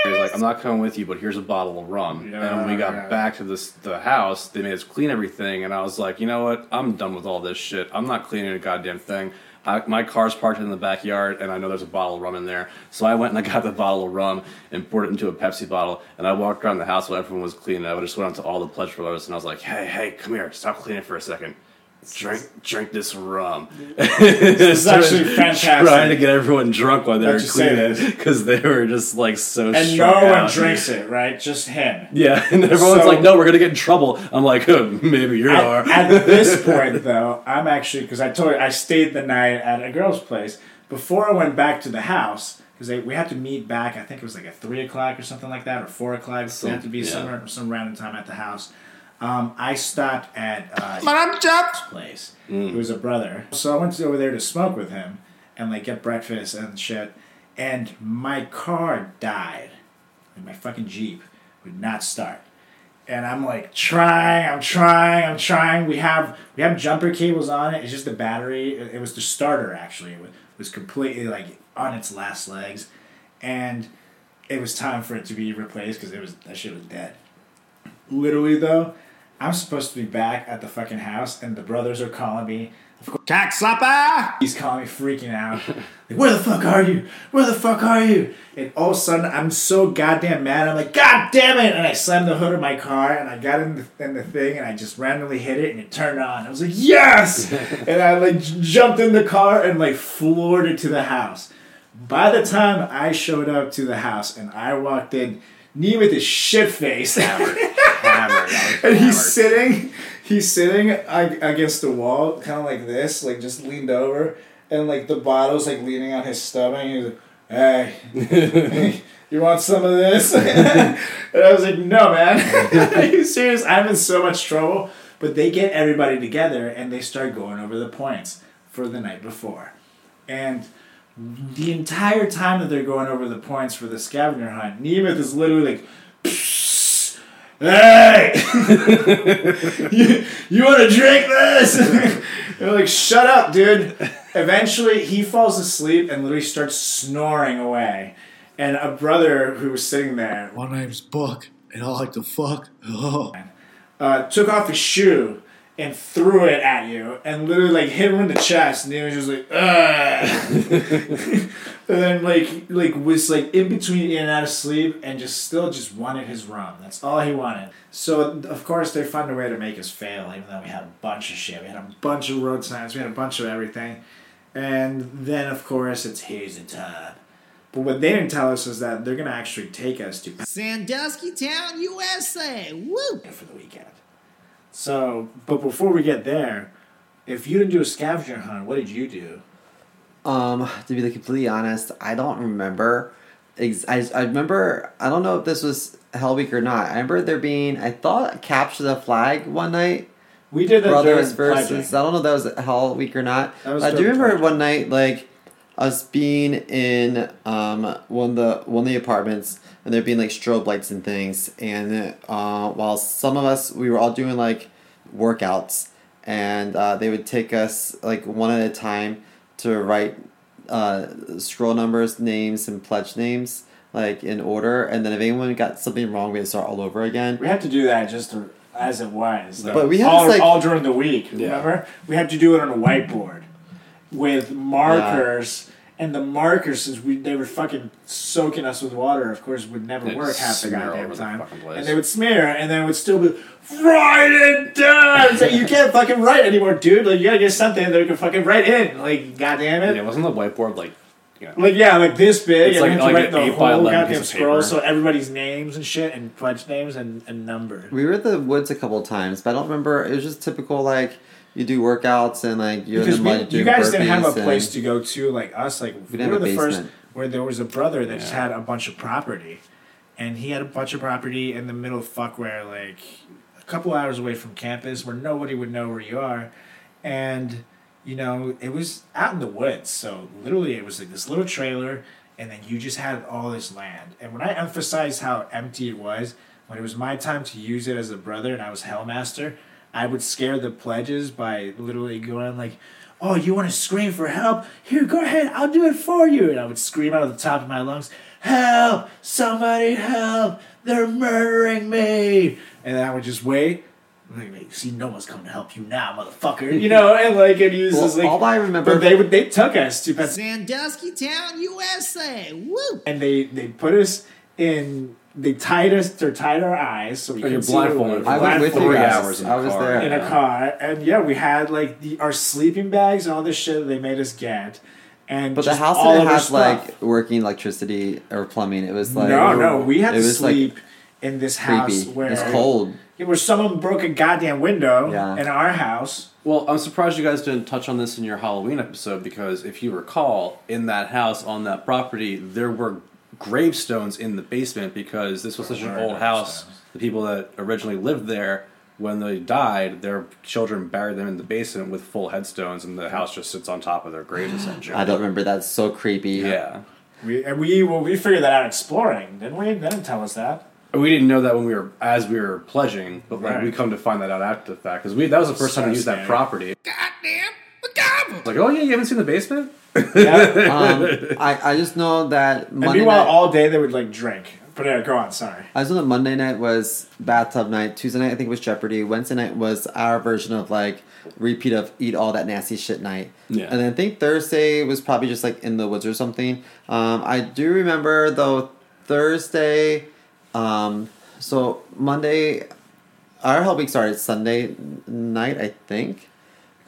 he was titties! like, "I'm not coming with you, but here's a bottle of rum." Yeah, and when we got yeah. back to this the house, they made us clean everything, and I was like, "You know what? I'm done with all this shit. I'm not cleaning a goddamn thing." I, my car's parked in the backyard, and I know there's a bottle of rum in there. So I went and I got the bottle of rum and poured it into a Pepsi bottle. And I walked around the house while everyone was cleaning. I just went up to all the pledge brothers, and I was like, "Hey, hey, come here! Stop cleaning for a second. Drink, drink this rum." this is actually fantastic. Trying to get everyone drunk while they How'd were you say cleaning because they were just like so. and no one out. drinks it, right? Just him. Yeah, and everyone's So- like, "No, we're gonna get in trouble." I'm like, "Uh, "Maybe you are." At, at this point, though, I'm actually because I told you I stayed the night at a girl's place before I went back to the house because we had to meet back. I think it was like at three o'clock or something like that, or four o'clock. So, we had to be yeah. somewhere some random time at the house. Um, I stopped at uh, Madam Chops. place. Mm. It was a brother, so I went over there to smoke with him and like get breakfast and shit. And my car died. Like, my fucking Jeep would not start. And I'm like trying, I'm trying, I'm trying. We have we have jumper cables on it. It's just the battery. It, it was the starter actually. It was, was completely like on its last legs, and it was time for it to be replaced because it was that shit was dead. Literally though, I'm supposed to be back at the fucking house, and the brothers are calling me. Cocksucker. He's calling me freaking out. Like, where the fuck are you? Where the fuck are you? And all of a sudden, I'm so goddamn mad. I'm like, God damn it! And I slammed the hood of my car, and I got in the, in the thing, and I just randomly hit it, and it turned on. I was like, yes! and I like jumped in the car and like floored it to the house. By the time I showed up to the house and I walked in, knee with his shit face. Hammered. Hammered. And he's hammered. sitting, he's sitting against the wall, kind of like this, like just leaned over, and like the bottle's like leaning on his stomach. And he's like, "Hey, you want some of this?" and I was like, "No, man. Are you serious? I'm in so much trouble." But they get everybody together and they start going over the points for the night before, and the entire time that they're going over the points for the scavenger hunt, Nemeth is literally like. "Psst, Hey! you, you want to drink this? They're like, shut up, dude. Eventually, he falls asleep and literally starts snoring away. And a brother who was sitting there My name's Buck, and I like to fuck. Uh, took off his shoe and threw it at you and literally like hit him in the chest and he was just like and then like like was like in between in and out of sleep and just still just wanted his rum. That's all he wanted. So of course they found a way to make us fail even though we had a bunch of shit. We had a bunch of road signs. We had a bunch of everything. And then of course it's here's the time but what they didn't tell us is that they're gonna actually take us to Sandusky Town, USA. Woo! for the weekend. So, but before we get there, if you didn't do a scavenger hunt, what did you do? Um, to be completely honest, I don't remember. Ex- I, I remember. I don't know if this was Hell Week or not. I remember there being. I thought capture the flag one night, We did that brothers versus. I don't know if that was Hell Week or not. I do remember one night like us being in um one of the one of the apartments and there being like strobe lights and things and uh while some of us we were all doing like workouts and uh, they would take us like one at a time to write uh, scroll numbers, names, and pledge names like in order, and then if anyone got something wrong, we'd start all over again. We had to do that just to, as it was. though. But we had all, this, like- all during the week. Remember, we had to do it on a whiteboard with markers. And the markers, since we they were fucking soaking us with water, of course, would never They'd work half the goddamn over the time. and they would smear, and then it would still be write it down. so you can't fucking write anymore, dude. Like you gotta get something that we can fucking write in. Like goddamn it. Yeah, wasn't the whiteboard like, you know, Like yeah, like this big, It's and like- you have like write an the whole goddamn scroll, so everybody's names and shit, and pledge names and, and number. We were at the woods a couple times, but I don't remember. It was just typical like you do workouts and like you're Because in the we, mud you guys didn't have a place to go to like us. Like we, didn't were have a the first where there was a brother that just had a bunch of property, and he had a bunch of property in the middle of fuckwhere, like a couple hours away from campus, where nobody would know where you are, and you know it was out in the woods. So literally, it was like this little trailer, and then you just had all this land. And when I emphasized how empty it was, when it was my time to use it as a brother, and I was hellmaster. I would scare the pledges by literally going like, "Oh, you want to scream for help? Here, go ahead. I'll do it for you." And I would scream out of the top of my lungs, "Help! Somebody help! They're murdering me!" And I would just wait. Like, like, see, no one's coming to help you now, motherfucker. You know, and like, and he was Well, just like, all I remember- But they would, they took us to Sandusky Town, USA. Woo! and they they put us in. They tied us or tied our eyes so we Oh, could you're see what we blindfolded I went with you three guys. hours in I was car. there. in a car, and yeah, we had like the our sleeping bags and all this shit that they made us get, and But the house all didn't have stuff. like working electricity or plumbing. It was like no, no, we had to was, like, sleep in this house creepy. where It's cold. where someone broke a goddamn window Yeah. in our house. Well, I'm surprised you guys didn't touch on this in your Halloween episode because if you recall, in that house on that property, there were gravestones in the basement because this was such an old house. gravestones. The people that originally lived there, when they died, their children buried them in the basement with full headstones, and the house just sits on top of their graves essentially. I don't remember. That's so creepy. Yeah. We and we well we figured that out exploring, didn't we? They didn't tell us that. We didn't know that when we were as we were pledging, but like Right. we come to find that out after the fact because we that was the first time we used that scary. property. Goddamn, macabre! Like, oh yeah, you haven't seen the basement? Yeah. Um, I, I just know that and Monday meanwhile, night. all day they would like drink. But yeah, go on. Sorry. I just know that Monday night was bathtub night. Tuesday night I think it was Jeopardy. Wednesday night was our version of like repeat of eat all that nasty shit night. Yeah. And then I think Thursday was probably just like in the woods or something. Um, I do remember though Thursday. Um, so Monday, our whole week started Sunday night I think,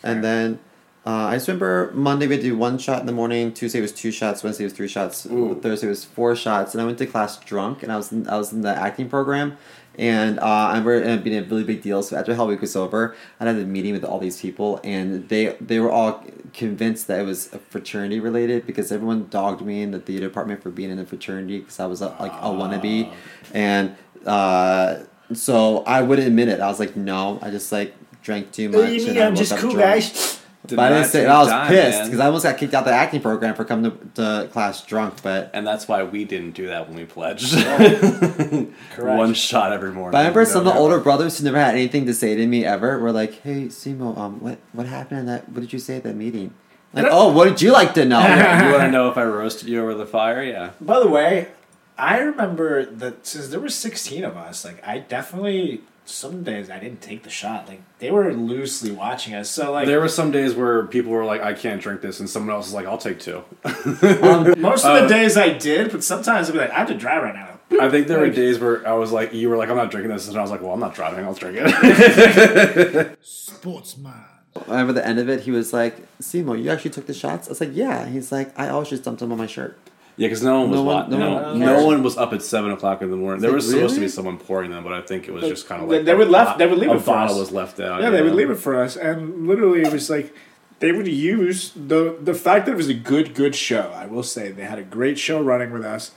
and then. Uh, I just remember Monday we do one shot in the morning. Tuesday was two shots. Wednesday was three shots. Ooh. Thursday was four shots. And I went to class drunk, and I was in, I was in the acting program, and uh, I remember it being a really big deal. So after Hell Week was over, I had a meeting with all these people, and they they were all convinced that it was fraternity related because everyone dogged me in the theater department for being in a fraternity because I was a, like a wannabe, and uh, so I wouldn't admit it. I was like, no, I just like drank too much. and I woke up drunk. Did But I didn't say I was time, pissed because I almost got kicked out the acting program for coming to, to class drunk. But And that's why we didn't do that when we pledged. Correct. One shot every morning. But I remember some of the No, older no. brothers who never had anything to say to me ever were like, "Hey, Simo, um, what what happened in that? What did you say at that meeting?" Like, oh, what did you like to know? you want to know if I roasted you over the fire? Yeah. By the way, I remember that since there were sixteen of us, like I definitely some days I didn't take the shot. Like they were loosely watching us, so like There were some days where people were like, "I can't drink this," and someone else was like, "I'll take two. um, most of uh, the days I did, but sometimes I'd be like, I have to drive right now. I think there were days where I was like, "You were like, I'm not drinking this," and I was like, "Well, I'm not driving. I'll drink it." Sportsman. I remember the end of it. He was like, "Simo, you actually took the shots?" I was like, "Yeah." He's like, "I always just dumped them on my shirt." Yeah, because no one was No one- no no, one no, one was up at seven o'clock in the morning. There was supposed to be someone pouring them, but I think it was just kind of like they would left- bo- they would leave a it for bottle us. was left out. Yeah, they would leave it for us, and literally it was like they would use the the fact that it was a good good show. I will say they had a great show running with us,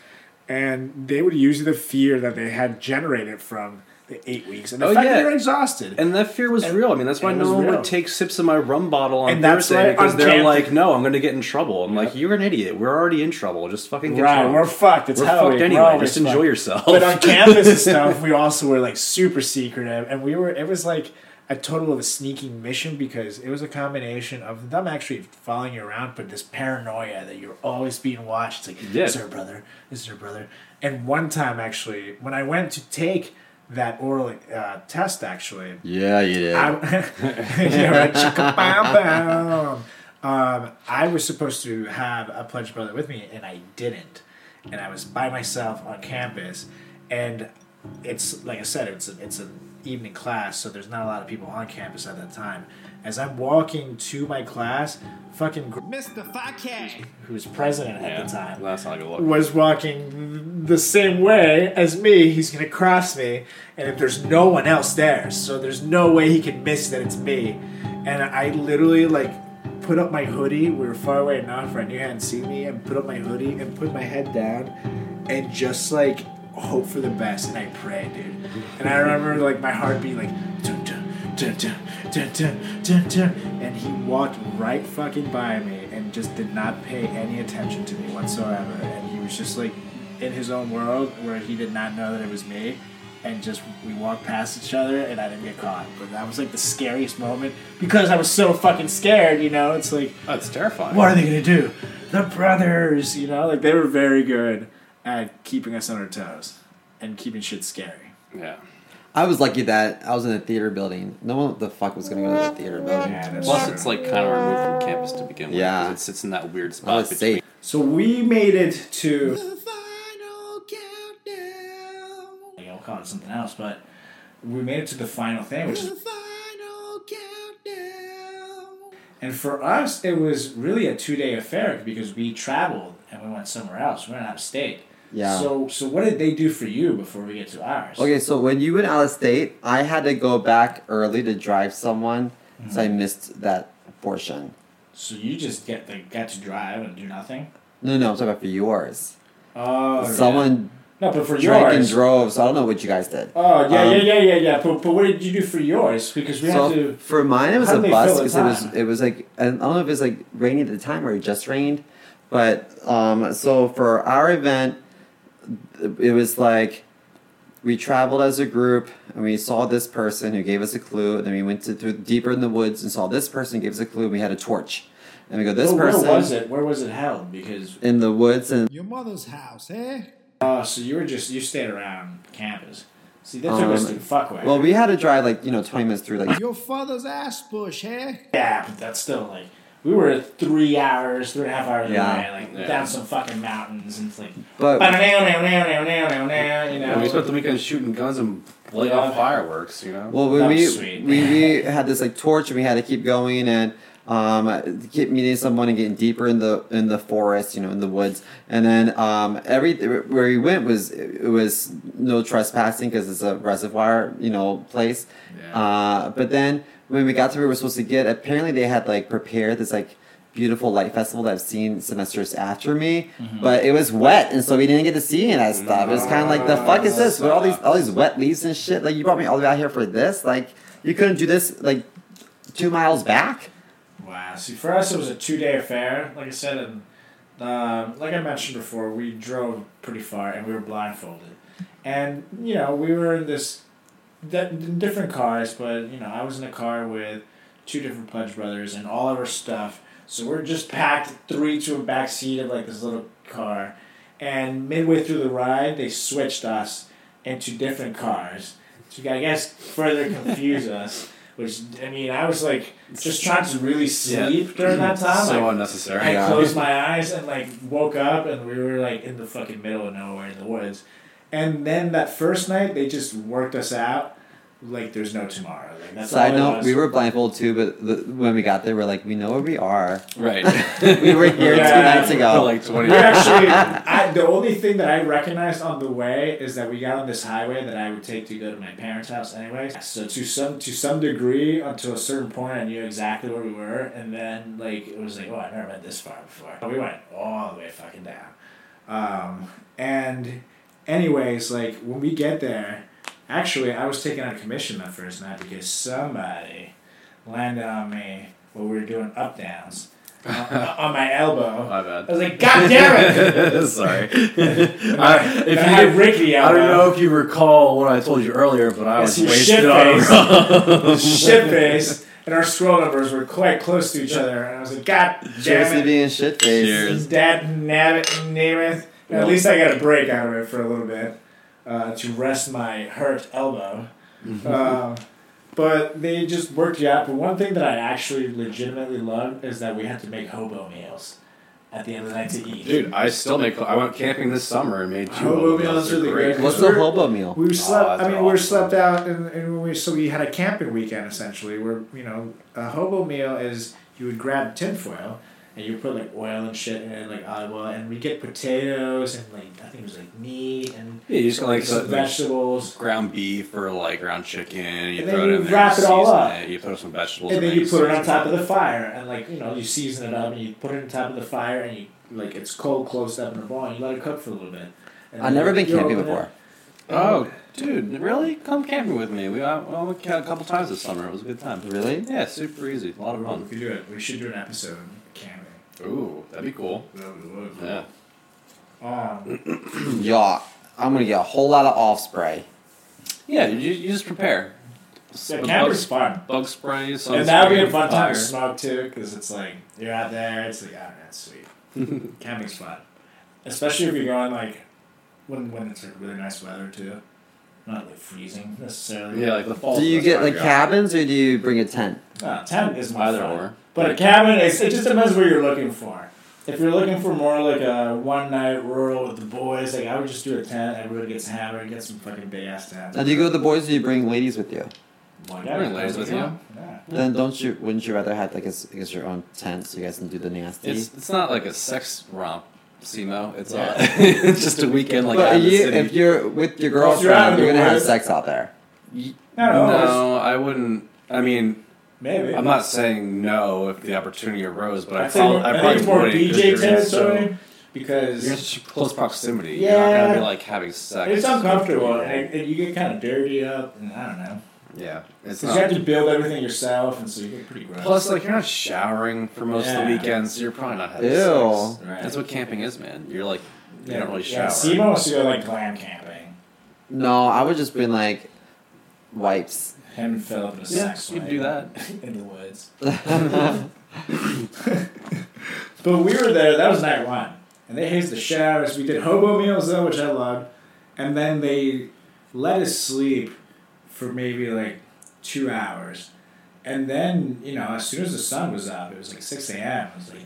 and they would use the fear that they had generated from eight weeks, and the Oh, fact yeah. you're exhausted. And that fear was And- real. I mean, that's why no one real. would take sips of my rum bottle on And Thursday because they're camp- like, "No, I'm going to get in trouble." I'm like, "You're an idiot. We're already in trouble. Just fucking get right, drunk. we're fucked. It's We're fucked anyway. Just enjoy fucked. yourself." But on campus and stuff, we also were like super secretive, and we were. It was like a total of a sneaking mission because it was a combination of them actually following you around, but this paranoia that you're always being watched. It's like, Yeah. is there a brother? Is there a brother? And one time, actually, when I went to take that oral uh, test, actually, Yeah, you did. I, yeah, right, chicka-bow-bow. um, I was supposed to have a pledge brother with me, and I didn't. And I was by myself on campus, and it's like I said, it's a, it's an evening class, so there's not a lot of people on campus at that time. As I'm walking to my class, fucking Gr- Mr. Fake. who's president at the time That's not a good look. was walking the same way as me, he's gonna cross me, and if there's no one else there, so there's no way he can miss that it's me. And I literally like put up my hoodie. We were far away enough where I knew he hadn't seen me, and put up my hoodie and put my head down, and just like hope for the best, and I pray, dude. And I remember like my heart being like. Dun, dun, dun, dun, dun, dun. And he walked right fucking by me and just did not pay any attention to me whatsoever. And he was just like in his own world where he did not know that it was me. And just we walked past each other and I didn't get caught. But that was like the scariest moment because I was so fucking scared, you know? It's like, That's terrifying. what are they gonna do? The brothers, you know? Like they were very good at keeping us on our toes and keeping shit scary. Yeah. I was lucky that I was in a theater building. No one the fuck was gonna go to the theater building. Yeah, that's Plus, true. it's like kind of removed from campus to begin with. Yeah. 'cause It sits in that weird spot was between. safe. So we made it to The final countdown. I'll call it something else, but we made it to the final thing, which The is, final countdown. and for us, it was really a two day affair because we traveled and we went somewhere else. We went out of state. Yeah. So, so what did they do for you before we get to ours? Okay, so when you went out of state, I had to go back early to drive someone, so I missed that portion. So you just get the got to drive and do nothing. No, no, I'm talking about for yours. Oh, Someone no, but for drank and yours. drove, so I don't know what you guys did. Oh yeah, Um, yeah, yeah, yeah, yeah. But, but what did you do for yours? Because we So had to. for mine, it was a bus because it was it was like I don't know if it was like raining at the time or it just rained, but um, so for our event, it was like we traveled as a group and we saw this person who gave us a clue. And then we went to through deeper in the woods and saw this person who gave us a clue. And we had a torch, and we go this where person was it? Where was it held? Because in the woods and Your mother's house, eh? oh, so you were just you stayed around campus. See, they took us fuck to fuckway. well, we had to drive like you know twenty minutes through like Your father's ass bush, eh? Yeah, but that's still like we were three hours, three and a half hours Yeah. away, like Yeah. down some fucking mountains, and it's like, But- you know. we spent the weekend shooting guns and lighting off fireworks, you know? Well, when That we, sweet. we we had this like torch and we had to keep going and um keep meeting someone and getting deeper in the in the forest, you know, in the woods. And then um every where we went was it was no trespassing because it's a reservoir, you know, place. Yeah. Uh, but then when we got to where we were supposed to get, apparently they had like prepared this like beautiful light festival that I've seen semesters after me, Mm-hmm. but it was wet and so we didn't get to see any of that stuff. It was kind of like the fuck is this with all these all these wet leaves and shit. Like you brought me all the way out here for this. Like you couldn't do this like two miles back. Wow. See, for us, it was a two day affair. Like I said, and um, like I mentioned before, we drove pretty far and we were blindfolded. And, you know, we were in this, di- different cars, but, you know, I was in a car with two different Pledge Brothers and all of our stuff. So we're just packed three to a back seat of like this little car. And midway through the ride, they switched us into different cars to, I guess, further confuse us. Which I mean, I was like just trying to really sleep during that time. so Like, unnecessary. I Yeah. closed my eyes and like woke up, and we were like in the fucking middle of nowhere in the woods. And then that first night, they just worked us out like there's no tomorrow. Like that's Side all it note: we were blindfolded too, but the, when we got there, we're like, we know where we are. Right. We were here Yeah. two nights ago. For like 20 We actually, I, the only thing that I recognized on the way is that we got on this highway that I would take to go to my parents' house anyway. So to some to some degree, until a certain point, I knew exactly where we were, and then like it was like, oh, I've never been this far before. But we went all the way fucking down. Um, and anyways, like when we get there, Actually, I was taken out of commission that first night because somebody landed on me while we were doing up downs on, on my elbow. My bad. I was like, God damn it! Sorry. I, I- if and you I had did- Ricky I don't know if you recall what I told you earlier, but I Yes, was wasted shit-faced. on shit face, and our scroll numbers were quite close to each other. And I was like, God damn to it! being shit faced. Cheers. Dad Nabbit Namath. And At least I got a break out of it for a little bit uh, to rest my hurt elbow. Um, but they just worked you out. But one thing that I actually legitimately love is that we had to make hobo meals at the end of the night to eat. Dude, I still make. I went camping this summer and made two Hobo hobo meals They're really great. good. What's We're- the hobo meal? We slept. that's I mean, we were awesome. slept out, and, and we so we had a camping weekend essentially. Where you know, a hobo meal is you would grab tinfoil and you put like oil and shit in like olive oil, and we get potatoes and like I think it was like meat and Yeah, you just got like some vegetables, ground beef or like ground chicken. You And throw then it you in there, wrap you it all up. It, you put some vegetables. and then you put it on top of the fire, and like you know, you season it up and you put it on top of the fire, and you like it's cold, close up in a bowl, and you let it cook for a little bit. And I've never been camping before. Oh, dude, really? Come camping with me. We uh, well, we camped a couple times this summer. It was a good time. Really? Yeah, super easy. A lot of fun. We could do it. We should do an episode on camping. Ooh, that'd be cool. Yeah. Um, Yeah, I'm gonna get a whole lot of off spray. Yeah, you, you just prepare. yeah, Bug- camping's fun. Bug spray, And that would be a sunscreen, fun time to smoke too, because it's like you're out there. It's like, oh, that's sweet. Camping's fun, especially if you're going like when when it's like really nice weather too, not like freezing necessarily. Yeah, like the fall. Do you get like cabins or do you bring a tent? No, tent is my Either fun. or. But a cabin, is, it just depends what you're looking for. If you're looking for more like a one night rural with the boys, like I would just do a tent. Everybody gets hammered, get some fucking big ass tent. Now, do you go with the boys or do you bring ladies with you? Why You bring ladies with you? Yeah. Then don't you? Wouldn't you rather have like a, I guess your own tent so you guys can do the nasty? It's it's not like a sex romp, Simo. It's Yeah. uh, it's just a weekend like but you, if you're with your Well, if you're girlfriend, you're gonna have sex out there. Not always. no, I wouldn't. I mean, Maybe. I'm not saying no if the opportunity arose, but I, I think, probably, I I think probably it's more wouldn't 'cause BJ you're in so- territory because You're in such close proximity. You're not Yeah. gonna be like having sex. it's uncomfortable with and, and you get kind of dirty up and I don't know. Yeah, it's Because you have to build everything yourself and so you get pretty gross. Plus, like you're not showering for most of the weekends, so you're probably not having Ew. sex. Right. That's what camping is, man. You're like you yeah, don't really yeah, shower. Simo wants to go like glam camping. No, I would just bring like wipes. Him and Philip in a Yeah, sex you wagon do that. in the woods. But we were there. That was night one, and they hazed the shit out of us. We did hobo meals though, which I loved, and then they let us sleep for maybe like two hours, and then you know as soon as the sun was up, it was like six a.m. I was like,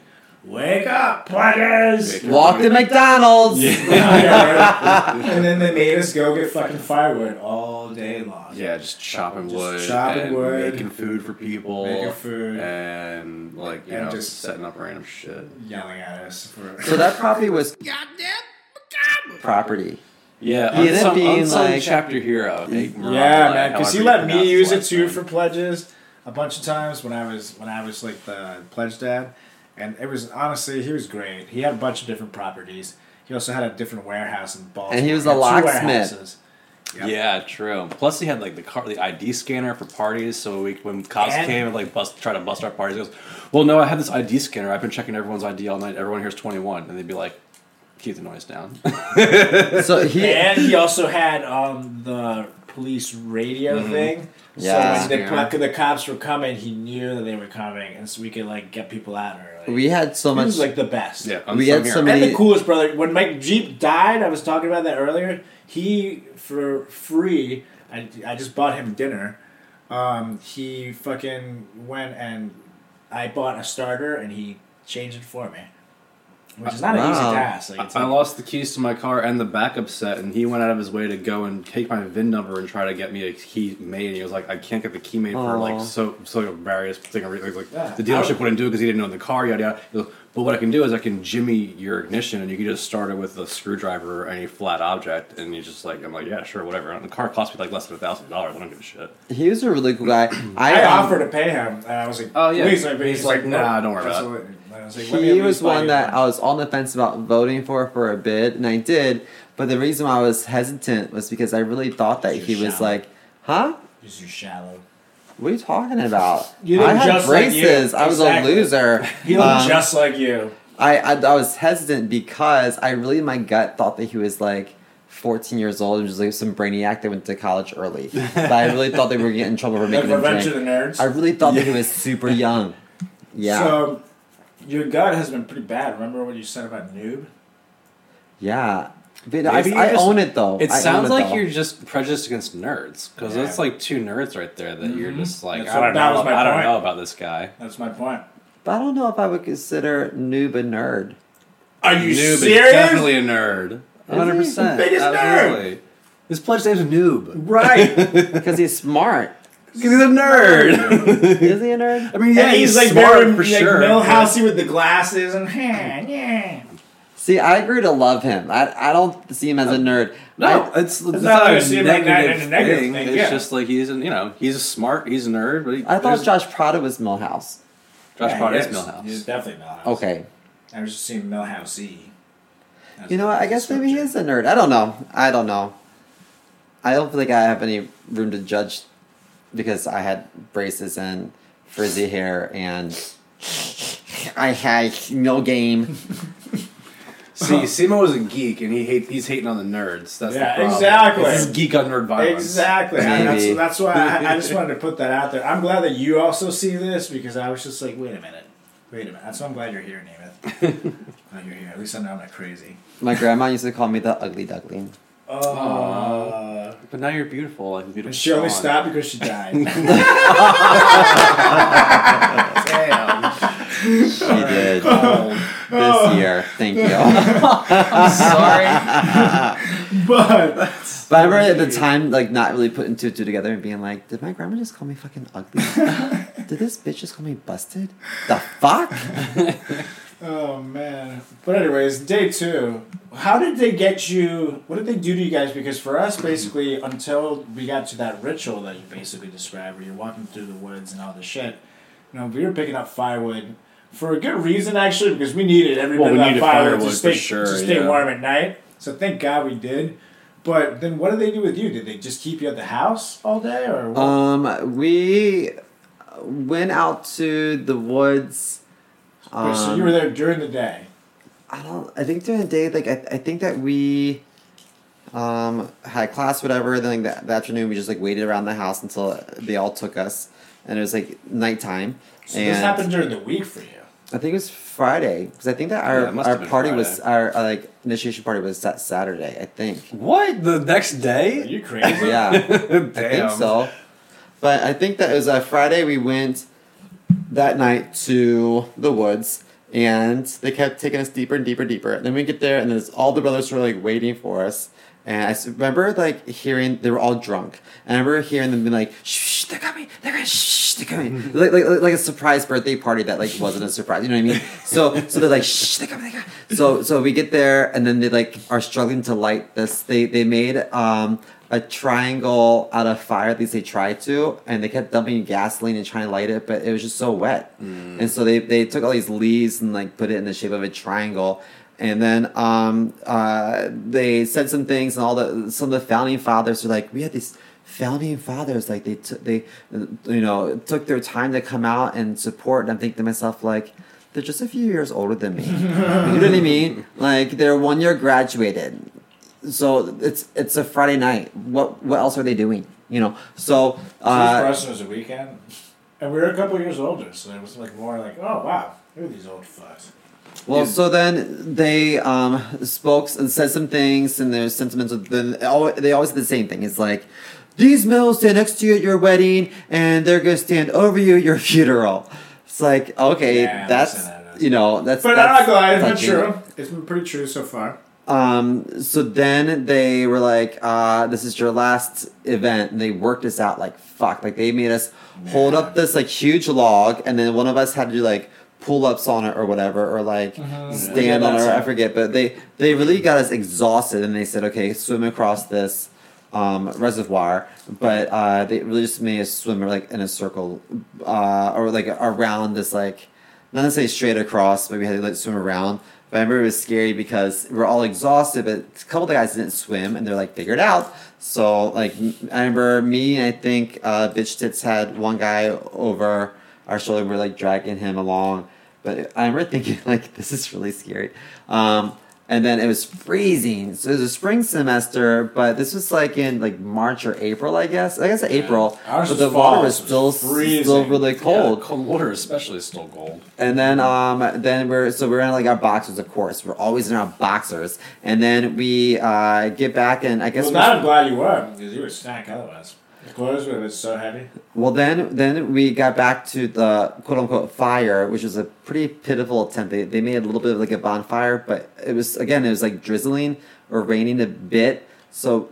"Wake up, players!" Walk to McDonald's. Yeah, and then they made us go get fucking firewood all day long. Yeah, just chopping Just wood, chopping and wood. making food for people, Making food. and like you And know, just- just setting up random shit. yelling at us for. So that property was Goddamn property. Yeah, He ended up unsung, being unsung like- chapter hero. Nate Yeah, like, man, because he however let me use it too name. for pledges a bunch of times when I was when I was like the pledge dad, and it was honestly he was great. He had a bunch of different properties. He also had a different warehouse in Baltimore. And he was had a two locksmith. warehouses. Yep. Yeah, true. Plus, he had like the car, the ID scanner for parties. So we, when cops And- came and like bust, try to bust our parties, he goes, "Well, no, I have this ID scanner. I've been checking everyone's ID all night. Everyone here's 21." And they'd be like, "Keep the noise down." So he And he also had um the police radio thing. Yeah. So when the, Yeah. the cops were coming, he knew that they were coming, and so we could like get people out early. We had so he much. was like the best. yeah, i We unsung had so many- And the coolest brother, when Mike Jeep died, I was talking about that earlier. He for free, I, I just bought him dinner. Um, he fucking went and I bought a starter and he changed it for me, which is not an easy task. Like, it's I like- lost the keys to my car and the backup set, and he went out of his way to go and take my VIN number and try to get me a key made. And he was like, "I can't get the key made for like so so various thing. Like Yeah. the dealership wouldn't do it because he didn't own the car. Yada yada." He goes, but what I can do is I can jimmy your ignition, and you can just start it with a screwdriver or any flat object. And he's just like, "I'm like, yeah, sure, whatever." And the car cost me like less than a thousand dollars. I don't give a shit. he was a really cool guy. I um, offered to pay him, and I was like, Oh, yeah. please, like, He's he's like, like, nah, nope. don't worry about it. I was like, let me at he was one that. I was on the fence about voting for for a bit, and I did. But the reason why I was hesitant was because I really thought that he was shallow. like, "Huh? Because you're shallow. What are you talking about? You look I had just like you. braces. I was Exactly. a loser. He looked Um, just like you. I, I I was hesitant because I really my gut thought that he was like 14 years old and just like some brainiac that went to college early. but I really thought they were getting in trouble for making him Revenge of the Nerds. I really thought that he was super young. Yeah, So, your gut has been pretty bad. Remember what you said about noob? yeah. But I, I just- own it though. It I sounds it, like though. you're just prejudiced against nerds because Yeah. that's like two nerds right there that you're mm-hmm. just like That's I don't know. I don't point. know about this guy. That's my point. But I don't know if I would consider noob a nerd. Are you noob serious? is definitely a nerd. One hundred percent. Biggest nerd. Absolutely. His pledge name's Noob. Right. Because he's smart. Because he's a nerd. Is he a nerd? I mean, yeah, and he's, he's, like smart very for like sure. Milhousey with the glasses and yeah. See, I agree to love him. I, I don't see him as a nerd. No, I- it's, it's not not, like a I like negative, in a negative thing. thing, It's yeah. just like he's, an, you know, he's a smart, he's a nerd, but he, I thought Josh Prada was Milhouse. Josh Yeah, Prada is is. Milhouse. He's definitely Milhouse. Okay. I was just seeing Milhousey. You know what? I guess maybe he is a nerd. I don't know. I don't know. I don't feel like I have any room to judge because I had braces and frizzy hair and I had no game. See, Simo was a geek, and he hate, he's hating on the nerds. That's Yeah, the problem. exactly. This is geek on nerd violence. Exactly. And Maybe. that's, that's why I, I just wanted to put that out there. I'm glad that you also see this because I was just like, wait a minute. Wait a minute. That's why I'm glad you're here, Namath. glad you're here. At least I know I'm not crazy. My grandma used to call me the ugly duckling. Oh. But now you're beautiful, like a beautiful. she only swan. stopped because she died. Damn. She did Oh, this year. Thank you. I'm sorry. but But I remember at the time, like, not really putting two and two together and being like, did my grandma just call me fucking ugly? did this bitch just call me busted? The fuck? Oh man. But anyways, day two. How did they get you? What did they do to you guys? Because for us, basically, until we got to that ritual that you basically described, where you're walking through the woods and all this shit, you know, we were picking up firewood for a good reason, actually, because we needed every Well, bit of that firewood, firewood to stay sure, to stay yeah. warm at night. So thank God we did. But then, what did they do with you? Did they just keep you at the house all day, or what? Um, we went out to the woods. Wait, so um, you were there during the day. I don't. I think during the day, like I, I think that we um had class, whatever. Then like the, the afternoon, we just like waited around the house until they all took us, and it was like nighttime. So and this happened during the week for you. I think it was Friday because I think that our it must our have been party was Friday. our uh, like initiation party was that Saturday. I think. What? The next day? Are day? you crazy? Yeah. Damn. I think so. But I think that it was a Friday. We went that night to the woods, and they kept taking us deeper and deeper, and deeper. And then we get there, and there's all the brothers were like waiting for us. And I remember like hearing they were all drunk, and I remember hearing them being like, "Shh, they're coming, they're coming, shh, shh, they're coming," like, like like a surprise birthday party that like wasn't a surprise. You know what I mean? So so they're like, "Shh, they're coming, they're coming." So so we get there, and then they like are struggling to light this. They they made um a triangle out of fire. At least they tried to, and they kept dumping gasoline and trying to light it, but it was just so wet. And so they they took all these leaves and like put it in the shape of a triangle. And then um, uh, they said some things, and all the some of the founding fathers were like, "We had these founding fathers, like they took they, you know, took their time to come out and support." And I'm thinking to myself, like, they're just a few years older than me. you know what I mean? Like they're one year graduated, so it's it's a Friday night. What what else are they doing? You know, so So for uh, us, it was a weekend, and we were a couple years older, so it was like more like, oh wow, look at these old fucks. Well, so then they um, spoke and said some things, and there's sentimental. Then they always say the same thing. It's like these men will stand next to you at your wedding, and they're gonna stand over you at your funeral. It's like okay, Yeah, that's you know that's. But that's I'm not gonna lie, it's been true. It's been pretty true so far. Um, so then they were like, uh, this is your last event. And they worked us out like fuck. Like they made us hold up this like huge log and then one of us had to do like pull ups on it or whatever or like Yeah, stand on it or I forget. But they, they really got us exhausted and they said, okay, swim across this um, reservoir. But uh, they really just made us swim like in a circle uh, or like around this like not necessarily straight across, but we had to like swim around. But I remember it was scary because we were all exhausted, but a couple of the guys didn't swim, and they're like figured out. So like I remember me and I think uh, Bitch Tits had one guy over our shoulder. We're like dragging him along, but I remember thinking like this is really scary. Um, and then it was freezing. So it was a spring semester, but this was like in like March or April, I guess. I guess April. Ours but the water was still freezing. still really cold. Yeah, cold water, especially, is still cold. And then um then we're so we're in like our boxers, of course. We're always in our boxers. And then we uh get back and I guess Well, now I'm glad you were because you were snack otherwise. Would have so heavy. Well, then then we got back to the quote unquote fire, which was a pretty pitiful attempt. They, they made a little bit of like a bonfire, but it was again it was like drizzling or raining a bit. So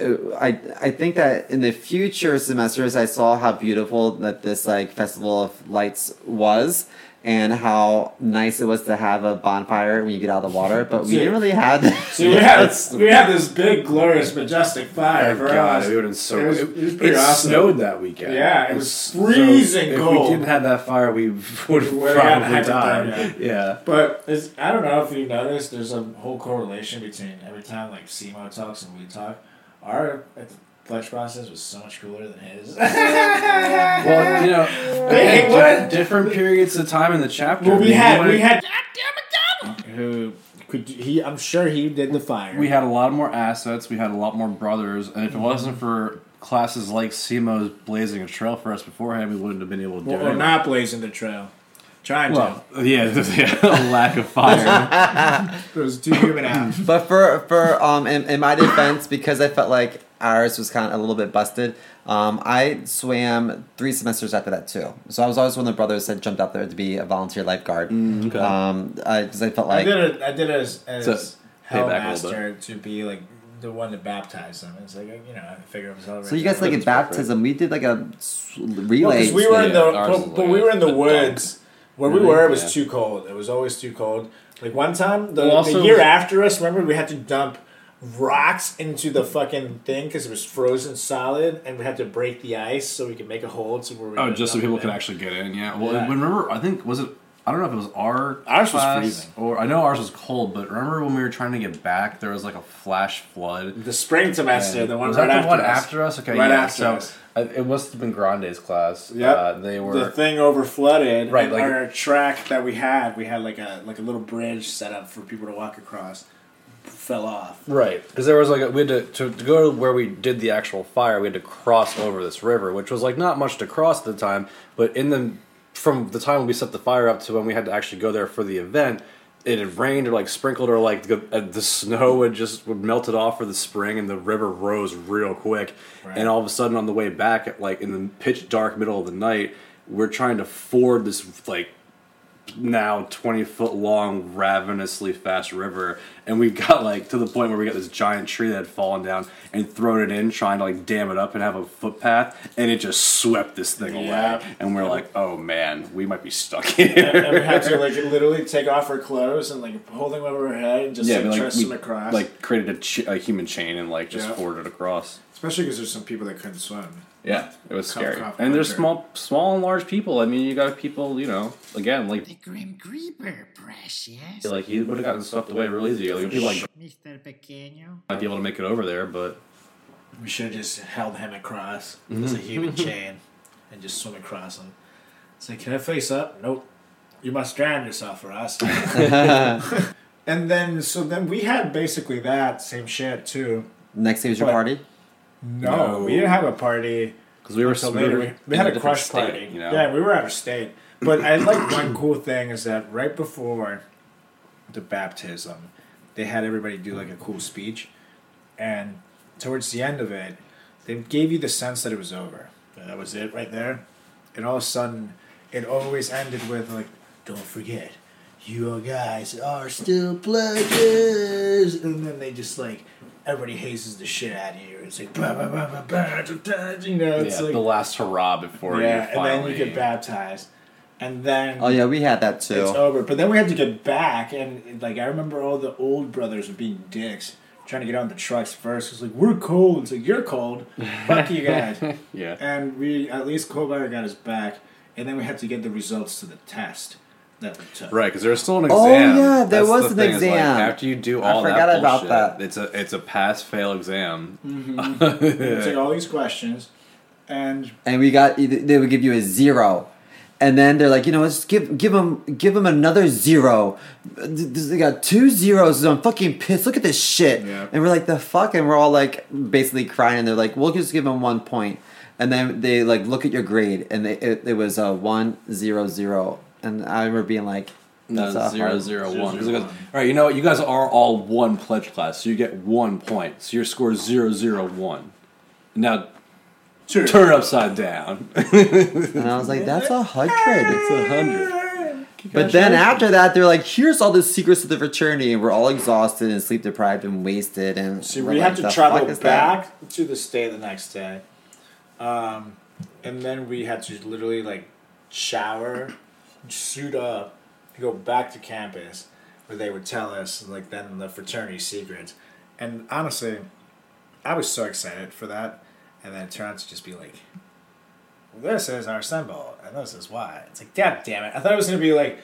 uh, I I think that in the future semesters I saw how beautiful that this like festival of lights was. And how nice it was to have a bonfire when you get out of the water, but we See- didn't really have that. See, we had we had this big, glorious, majestic fire. Oh for God, us. it would have been so. It was, it, it was pretty it awesome. snowed that weekend. Yeah, it was so- freezing if cold. we didn't have that fire, we would have We would've had- probably had died. burn, Yeah. But it's, I don't know if you've noticed, there's a whole correlation between every time like Simo talks and we talk. Our flesh process was so much cooler than his. Well, you know, Hey, again, what? di- different periods of time in the chapter. well, we I mean, had went- we had who could he? I'm sure he did the fire. we had a lot more assets. We had a lot more brothers, and if it wasn't for classes like Simo's blazing a trail for us beforehand, we wouldn't have been able to do well, it. we're not blazing the trail. Trying Well, yeah, yeah, lack of fire. to. two was too human out. But for for um in, in my defense, because I felt like ours was kind of a little bit busted, um, I swam three semesters after that too. So I was always one of the brothers that jumped out there to be a volunteer lifeguard. okay. Um, because I felt like I like did it. I did it as, as So, pay back a little hellmaster to be like the one to baptize them. It's like you know, I figure it was all so. You guys like in baptism? We did like a s- Well, we were in the, Yeah, but, but we were in the a dunk. woods. Where we were, it was Yeah. too cold. It was always too cold. Like one time, the, Well, also- the year after us, remember we had to dump rocks into the fucking thing because it was frozen solid, and we had to break the ice so we could make a hole to where we. Oh, just so people could actually get in. Yeah. Well, Yeah. remember, I think was it. I don't know if it was our Ours was freezing. or I know ours was cold, but remember when we were trying to get back, there was like a flash flood. The spring semester, the one was right that the after one us. after us? Okay, Right yeah. after so us. it must have been Grande's class. Yeah, Uh, they were. the thing over flooded. Right, like- our track that we had, we had like a like a little bridge set up for people to walk across. Fell off. Right, because there was like a, we had to, to to go to where we did the actual fire. We had to cross over this river, which was like not much to cross at the time. But in the from the time when we set the fire up to when we had to actually go there for the event, it had rained or like sprinkled or like the, uh, the snow would just would melted off for the spring, and the river rose real quick. Right. And all of a sudden, on the way back, at like in the pitch dark middle of the night, we're trying to ford this like now 20 foot long ravenously fast river and we got like to the point where we got this giant tree that had fallen down and thrown it in trying to like dam it up and have a footpath and it just swept this thing Yeah. away and we're like oh man we might be stuck here. and we had to like literally take off our clothes and like hold them over our head and just yeah like, trust them across. like created a, ch- a human chain and like just Yeah. forded across especially because there's some people that couldn't swim. yeah it was Cough, scary cough, and there's small small and large people i mean you got people you know again like The Grim Creeper, precious. like he would have gotten swept away real easy like people like Mr. Pequeño. might be able to make it over there but We should have just held him across Mm-hmm. as a human chain and just swim across him. Say, like, can I face up? Nope. You must drown yourself for us. and then, so then we had basically that same shit too. Next day was your party. No, we didn't have a party. because we were we later. were We, we had a a crush state, party. you know Yeah, we were out of state. But I like one cool thing is that right before the baptism, they had everybody do like a cool speech, and towards the end of it, they gave you the sense that it was over. That was it right there, and all of a sudden, it always ended with like, "Don't forget, you guys are still pledges," and then they just like. Everybody hazes the shit out of you. It's like, bah, bah, bah, bah, bah, da, da, you know, it's yeah, like the last hurrah before yeah, you and then you get baptized, and then Oh yeah, we had that too. it's over. But then we had to get back, and like I remember all the old brothers were being dicks, trying to get on the trucks first. It's like we're cold. It's like you're cold. Fuck you guys. Yeah. And we at least Colbert got us back, and then we had to get the results to the test. That. Right, because there's still an oh, exam. Oh, yeah, there That's was the an thing, is, like, exam. after you do I all that forgot about that. It's a it's a pass fail exam. Mm-hmm. We took all these questions, and and we got they would give you a zero and then they're like you know let's give give them give them another zero they got two zeros i'm fucking pissed look at this shit Yeah. and we're like the fuck and we're all like basically crying and they're like we'll just give them one point and then they like look at your grade and they, it, it was a one zero zero and i remember being like that's a zero hard- zero Zero, one. 'Cause goes, one. all right, you know what? You guys are all one pledge class, so you get one point. So your score is zero zero one. Now Two. turn it upside down. and i was like that's a hundred it's a hundred. But then after that, they're like, "Here's all the secrets of the fraternity," and we're all exhausted and sleep deprived and wasted. And See, we're like, had to travel fuck is that?" back to the stay the next day, um, and then we had to literally like shower, suit up, go back to campus, where they would tell us like then the fraternity secrets. And honestly, I was so excited for that, and then it turned out to just be like, "This is our symbol, and this is why." It's like, God damn it! I thought it was gonna be like,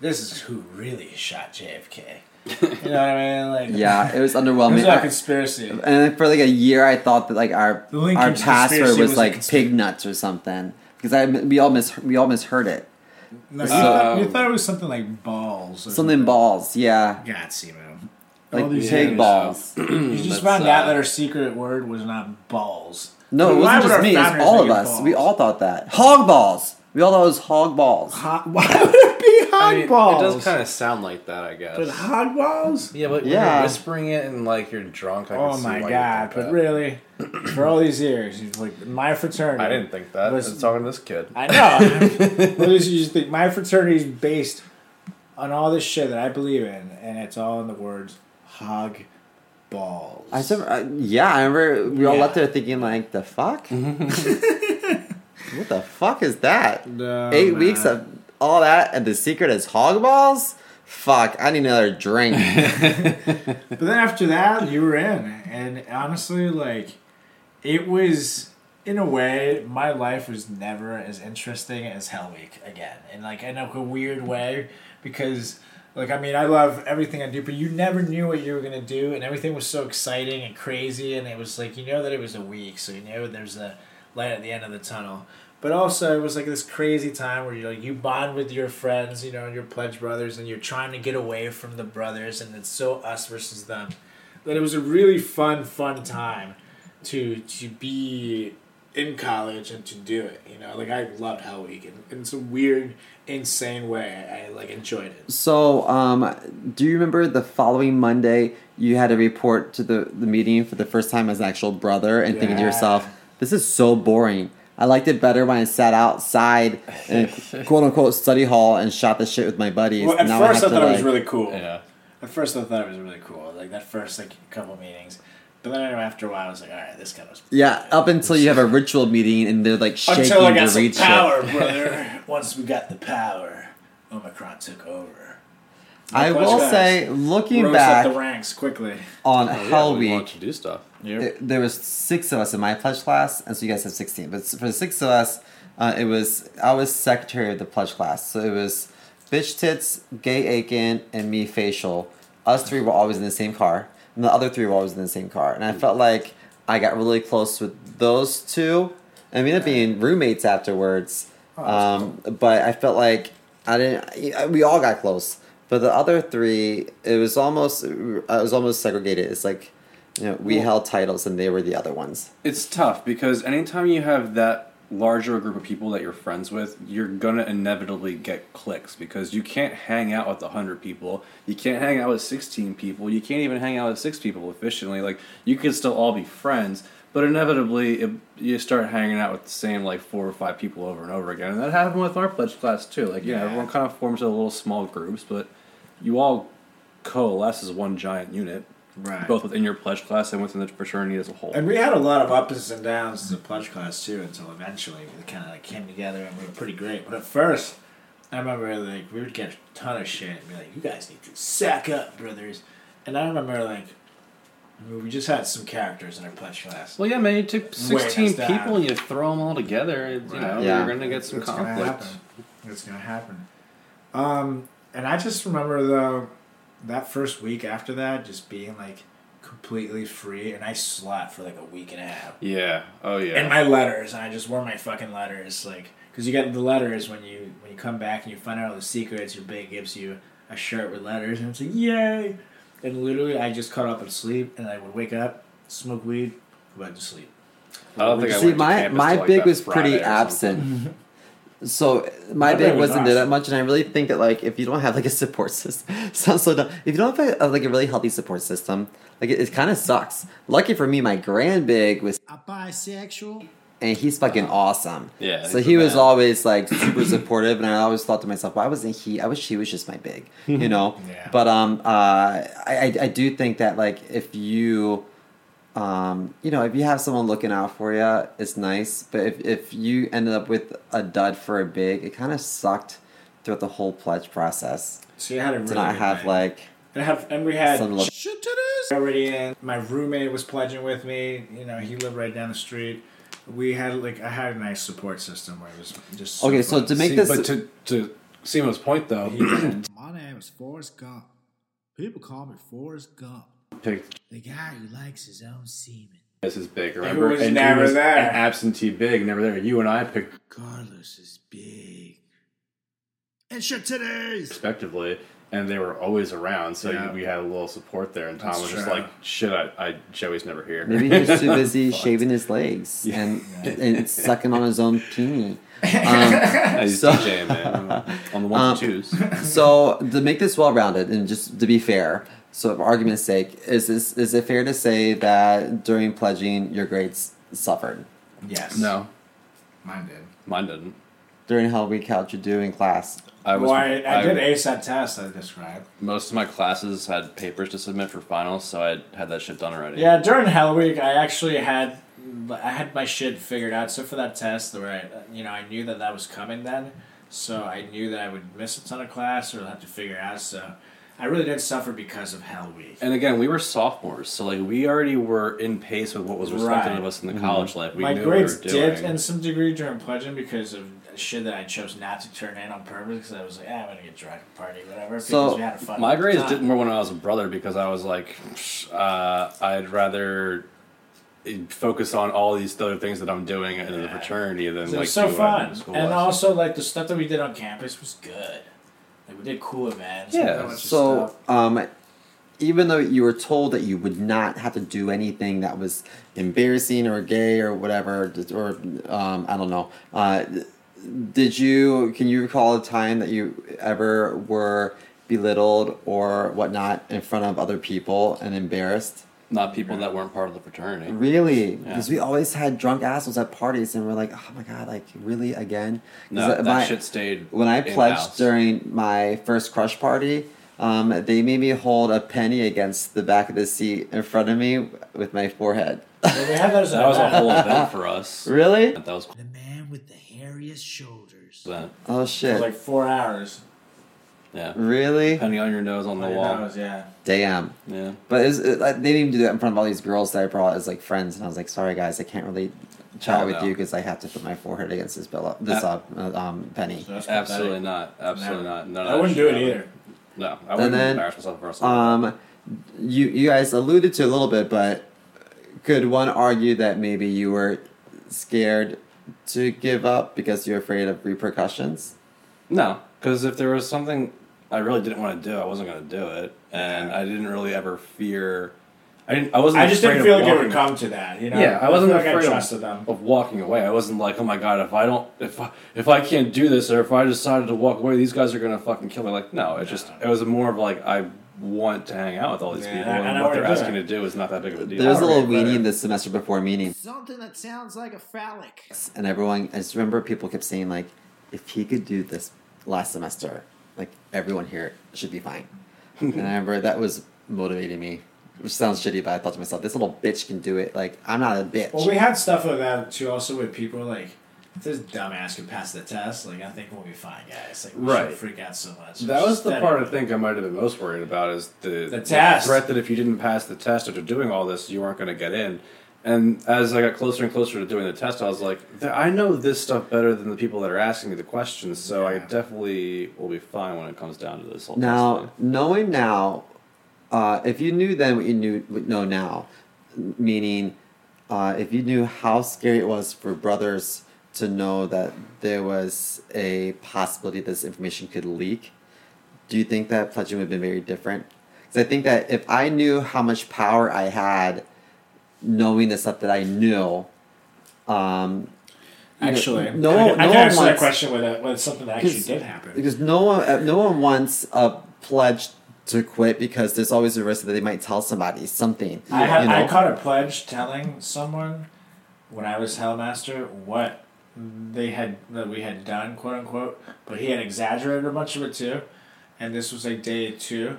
"This is who really shot JFK." You know what I mean? Like, Yeah, it was it underwhelming. was a conspiracy. and then for like a year, I thought that like our our password was was like pig nuts or something because I we all mis we all misheard it. No, you, Um, thought, you thought it was something like balls. Or Something balls, yeah, God, see, man. like All these pig years. balls. You just found uh, out that our secret word was not balls. No, it wasn't just me. It was all of make it us. We all thought that hog balls. We all thought it was hog balls. Hot, why would it be hog I mean, balls? It does kind of sound like that, I guess. But hog balls? yeah, but Yeah. you're whispering it and like you're drunk, I Oh see my why god! But that. really, for all these years, you've, like my fraternity. I didn't think that. I Was- was talking to this kid. I know. but it's- you just think my fraternity is based on all this shit that I believe in, and it's all in the words hog balls. I just remember, uh, yeah, I remember we all Yeah. left there thinking like, the fuck? what the fuck is that? No, Eight man. weeks of all that, and the secret is hog balls. Fuck, I need another drink. But then after that, you were in, and honestly, like, it was in a way my life was never as interesting as Hell Week again, and like in a weird way because. Like I mean, I love everything I do, but you never knew what you were gonna do, and everything was so exciting and crazy, and it was like you know that it was a week, so you know there's a light at the end of the tunnel. But also, it was like this crazy time where you like you bond with your friends, you know, your pledge brothers, and you're trying to get away from the brothers, and it's so us versus them. That it was a really fun, fun time to to be in college and to do it. You know, like I loved Hell Week, and in some weird, insane way, I, I like enjoyed it. so, um, do you remember the following Monday you had to report to the, the meeting for the first time as an actual brother and thinking to yourself, this is so boring. I liked it better when I sat outside in quote unquote study hall and shot the shit with my buddies. Well, at Now first I, have to, thought it was really cool. Yeah. At first I thought it was really cool, like that first like couple meetings. But then after a while, I was like, all right, this kind of Yeah, up until you have a ritual meeting and they're like shaking until I got to some power, it. brother. Once we got the power, Omicron took over. I will guys. say, looking Rose back up the ranks quickly. on Oh, yeah, Hell we Week, want to do stuff. It- there was six of us in my pledge class, and so you guys have sixteen. But for the six of us, uh, it was I was secretary of the pledge class, so it was bitch tits, gay Aiken, and me facial. Us three were always in the same car, and the other three were always in the same car. And I felt like I got really close with those two, and we ended up being roommates afterwards. um, But I felt like I didn't. We all got close, but the other three, it was almost. It was almost segregated. It's like. You know, we held titles and they were the other ones. It's tough because anytime you have that larger group of people that you're friends with, you're gonna inevitably get clicks because you can't hang out with hundred people. You can't hang out with sixteen people. You can't even hang out with six people efficiently. Like you can still all be friends, but inevitably it, you start hanging out with the same like four or five people over and over again. And that happened with our pledge class too. Like yeah, Yeah. everyone kind of forms into little small groups, but you all coalesce as one giant unit. Right. Both within your pledge class and within the fraternity as a whole. And we had a lot of ups and downs as a pledge class too, until eventually we kind of like came together and we were pretty great. But at first, I remember like we would get a ton of shit and be like, "You guys need to sack up, brothers." And I remember like I mean, we just had some characters in our pledge class. Well, yeah, man. You took sixteen us down. people and you throw them all together. You know, Yeah. you're gonna get some It's gonna conflict. happen. It's gonna happen. Um, and I just remember though, that first week after that, just being like completely free, and I slept for like a week and a half. Yeah. Oh yeah. And my letters, and I just wore my fucking letters, like, because you get the letters when you when you come back and you find out all the secrets. Your bank gives you a shirt with letters, and it's like yay. And literally, I just caught up and sleep, and I would wake up, smoke weed, go back to sleep. I don't think I went to my campus my till, like, big was pretty absent. So my My big big was wasn't there that much, and I really think that like if you don't have like a support system, sounds so dumb. If you don't have a, like a really healthy support system, like it, it kind of sucks. Lucky for me, my grand big was, A bisexual. and he's fucking awesome. Yeah, So he was man. always like super supportive, and I always thought to myself, why wasn't he? I wish he was just my big, you know. Yeah. But um, uh, I, I I do think that like if you um, you know, if you have someone looking out for you, it's nice. But if, if you ended up with a dud for a big, it kind of sucked throughout the whole pledge process. So you had a really To not good have night. like and, have, and we had some look. Shit titties. already in. My roommate was pledging with me. You know, he lived right down the street. We had like I had a nice support system where it was just Okay, so fun. to make See, this, but to to Simo's point though, My name is Forrest Gump. People call me Forrest Gump. Picked The guy who likes his own semen. This is big. Remember, was and never he was there. An absentee big, never there. You and I picked Carlos is big. And shit titties. respectively, and they were always around. So Yeah. we had a little support there. And Tom That's was just like, "Shit, I, I Joey's never here." maybe he was too busy shaving his legs and, and sucking on his own peenie. Um, He's So- DJing, man, on the ones and twos. so to make this well rounded and just to be fair, so for argument's sake, is this is it fair to say that during pledging your grades suffered? yes, No, mine did. mine didn't. During Hell Week, how'd you do in class? I was. Well, I, I did ace that test I described. Most of my classes had papers to submit for finals, so I had that shit done already. Yeah, during Hell Week, I actually had I had my shit figured out. So for that test, where I, you know, I knew that that was coming then, so I knew that I would miss a ton of class or have to figure out. So I really did suffer because of Hell Week. And again, we were sophomores, so like we already were in pace with what was expected Right. of us in the college life. We my knew grades we were doing. dipped in some degree during pledging because of shit that I chose not to turn in on purpose because I was like, ah, I'm gonna get drunk and party, whatever. So, because we had a fun My grades time. did more when I was a brother because I was like, uh, I'd rather focus on all these other things that I'm doing in the fraternity than It like was so do what I did fun, and was. also like the stuff that we did on campus was good. Like we did cool events. Yeah, a bunch of So, um, even though you were told that you would not have to do anything that was embarrassing or gay or whatever, or um, I don't know, uh, did you? Can you recall a time that you ever were belittled or whatnot in front of other people and embarrassed? Not people that weren't part of the fraternity. Really? Because we always had drunk assholes at parties, and we're like, oh my god, like really again? No, that my- shit stayed. when I in-house. pledged during my first crush party, um, they made me hold a penny against the back of the seat in front of me with my forehead. Yeah, we had those. that was a whole event for us. really? That was The man with the hairiest shoulders. that. Oh It was shit! like four hours. Yeah. really? Penny on your nose on the Like, wall. that was- yeah. Damn. Yeah. But it was, it, like, they didn't even do that in front of all these girls that I brought as like friends, and I was like, sorry guys, I can't really chat Oh, with no. you because I have to put my forehead against this bill, this Uh, uh, um, penny. So that's Absolutely pathetic. not. Absolutely Never. not. None of I that wouldn't shit do it either. No, I wouldn't then, embarrass myself for something. Um, you you guys alluded to a little bit, but could one argue that maybe you were scared to give up because you're afraid of repercussions? No, because if there was something I really didn't want to do, I wasn't going to do it, and I didn't really ever fear. I didn't. I wasn't. I just didn't feel like it walking- would come to that. You know. Yeah, I wasn't feel like afraid I of- them. of walking away. I wasn't like, oh my god, if I don't, if I, if I can't do this, or if I decided to walk away, these guys are gonna fucking kill me. Like, no, it just it was more of like I want to hang out with all these Yeah, people, and and what they're asking it. to do is not that big of a deal. There was a little Alright, weenie better. in the semester before meeting, Something that sounds like a phallic. and everyone. I just remember people kept saying like, if he could do this last semester, like everyone here should be fine. and I remember that was motivating me. Which sounds shitty, but I thought to myself, this little bitch can do it. Like I'm not a bitch. Well, we had stuff like that too. Also, with people like, if this dumbass can pass the test, like I think we'll be fine, guys. Like, we Right. shouldn't freak out so much. That was the part I think I might have been most worried about is the, The test. threat that if you didn't pass the test after doing all this, you weren't going to get in. And as I got closer and closer to doing the test, I was like, I know this stuff better than the people that are asking me the questions, so I definitely will be fine when it comes down to this whole Now, knowing now, uh, if you knew then what you knew know now, meaning uh, if you knew how scary it was for brothers to know that there was a possibility this information could leak, do you think that pledging would have been very different? Because I think that if I knew how much power I had, knowing the stuff that I knew, um, Actually, no, I, one- I no can one answer that question with, a, with something that actually did happen. Because no one, uh, no one wants a pledge to quit because there's always a risk that they might tell somebody something. I had you know? I caught a pledge telling someone when I was Hellmaster what they had that we had done, quote unquote, but he had exaggerated a bunch of it too. And this was like day two.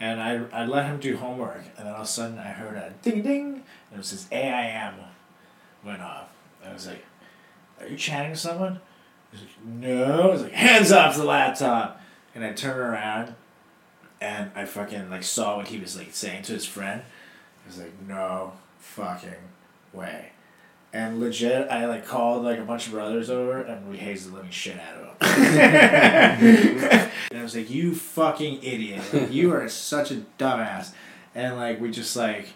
And I, I let him do homework, and then all of a sudden I heard a ding ding, it was his AIM went off. I was like, Are you chatting to someone? He was like, No. I was like, Hands off the laptop! And I turned around, and I fucking like saw what he was like saying to his friend. I was like, no fucking way. And legit, I like called like a bunch of brothers over and we hazed the living shit out of him. and I was like, you fucking idiot. Like, you are such a dumbass. And like, we just like,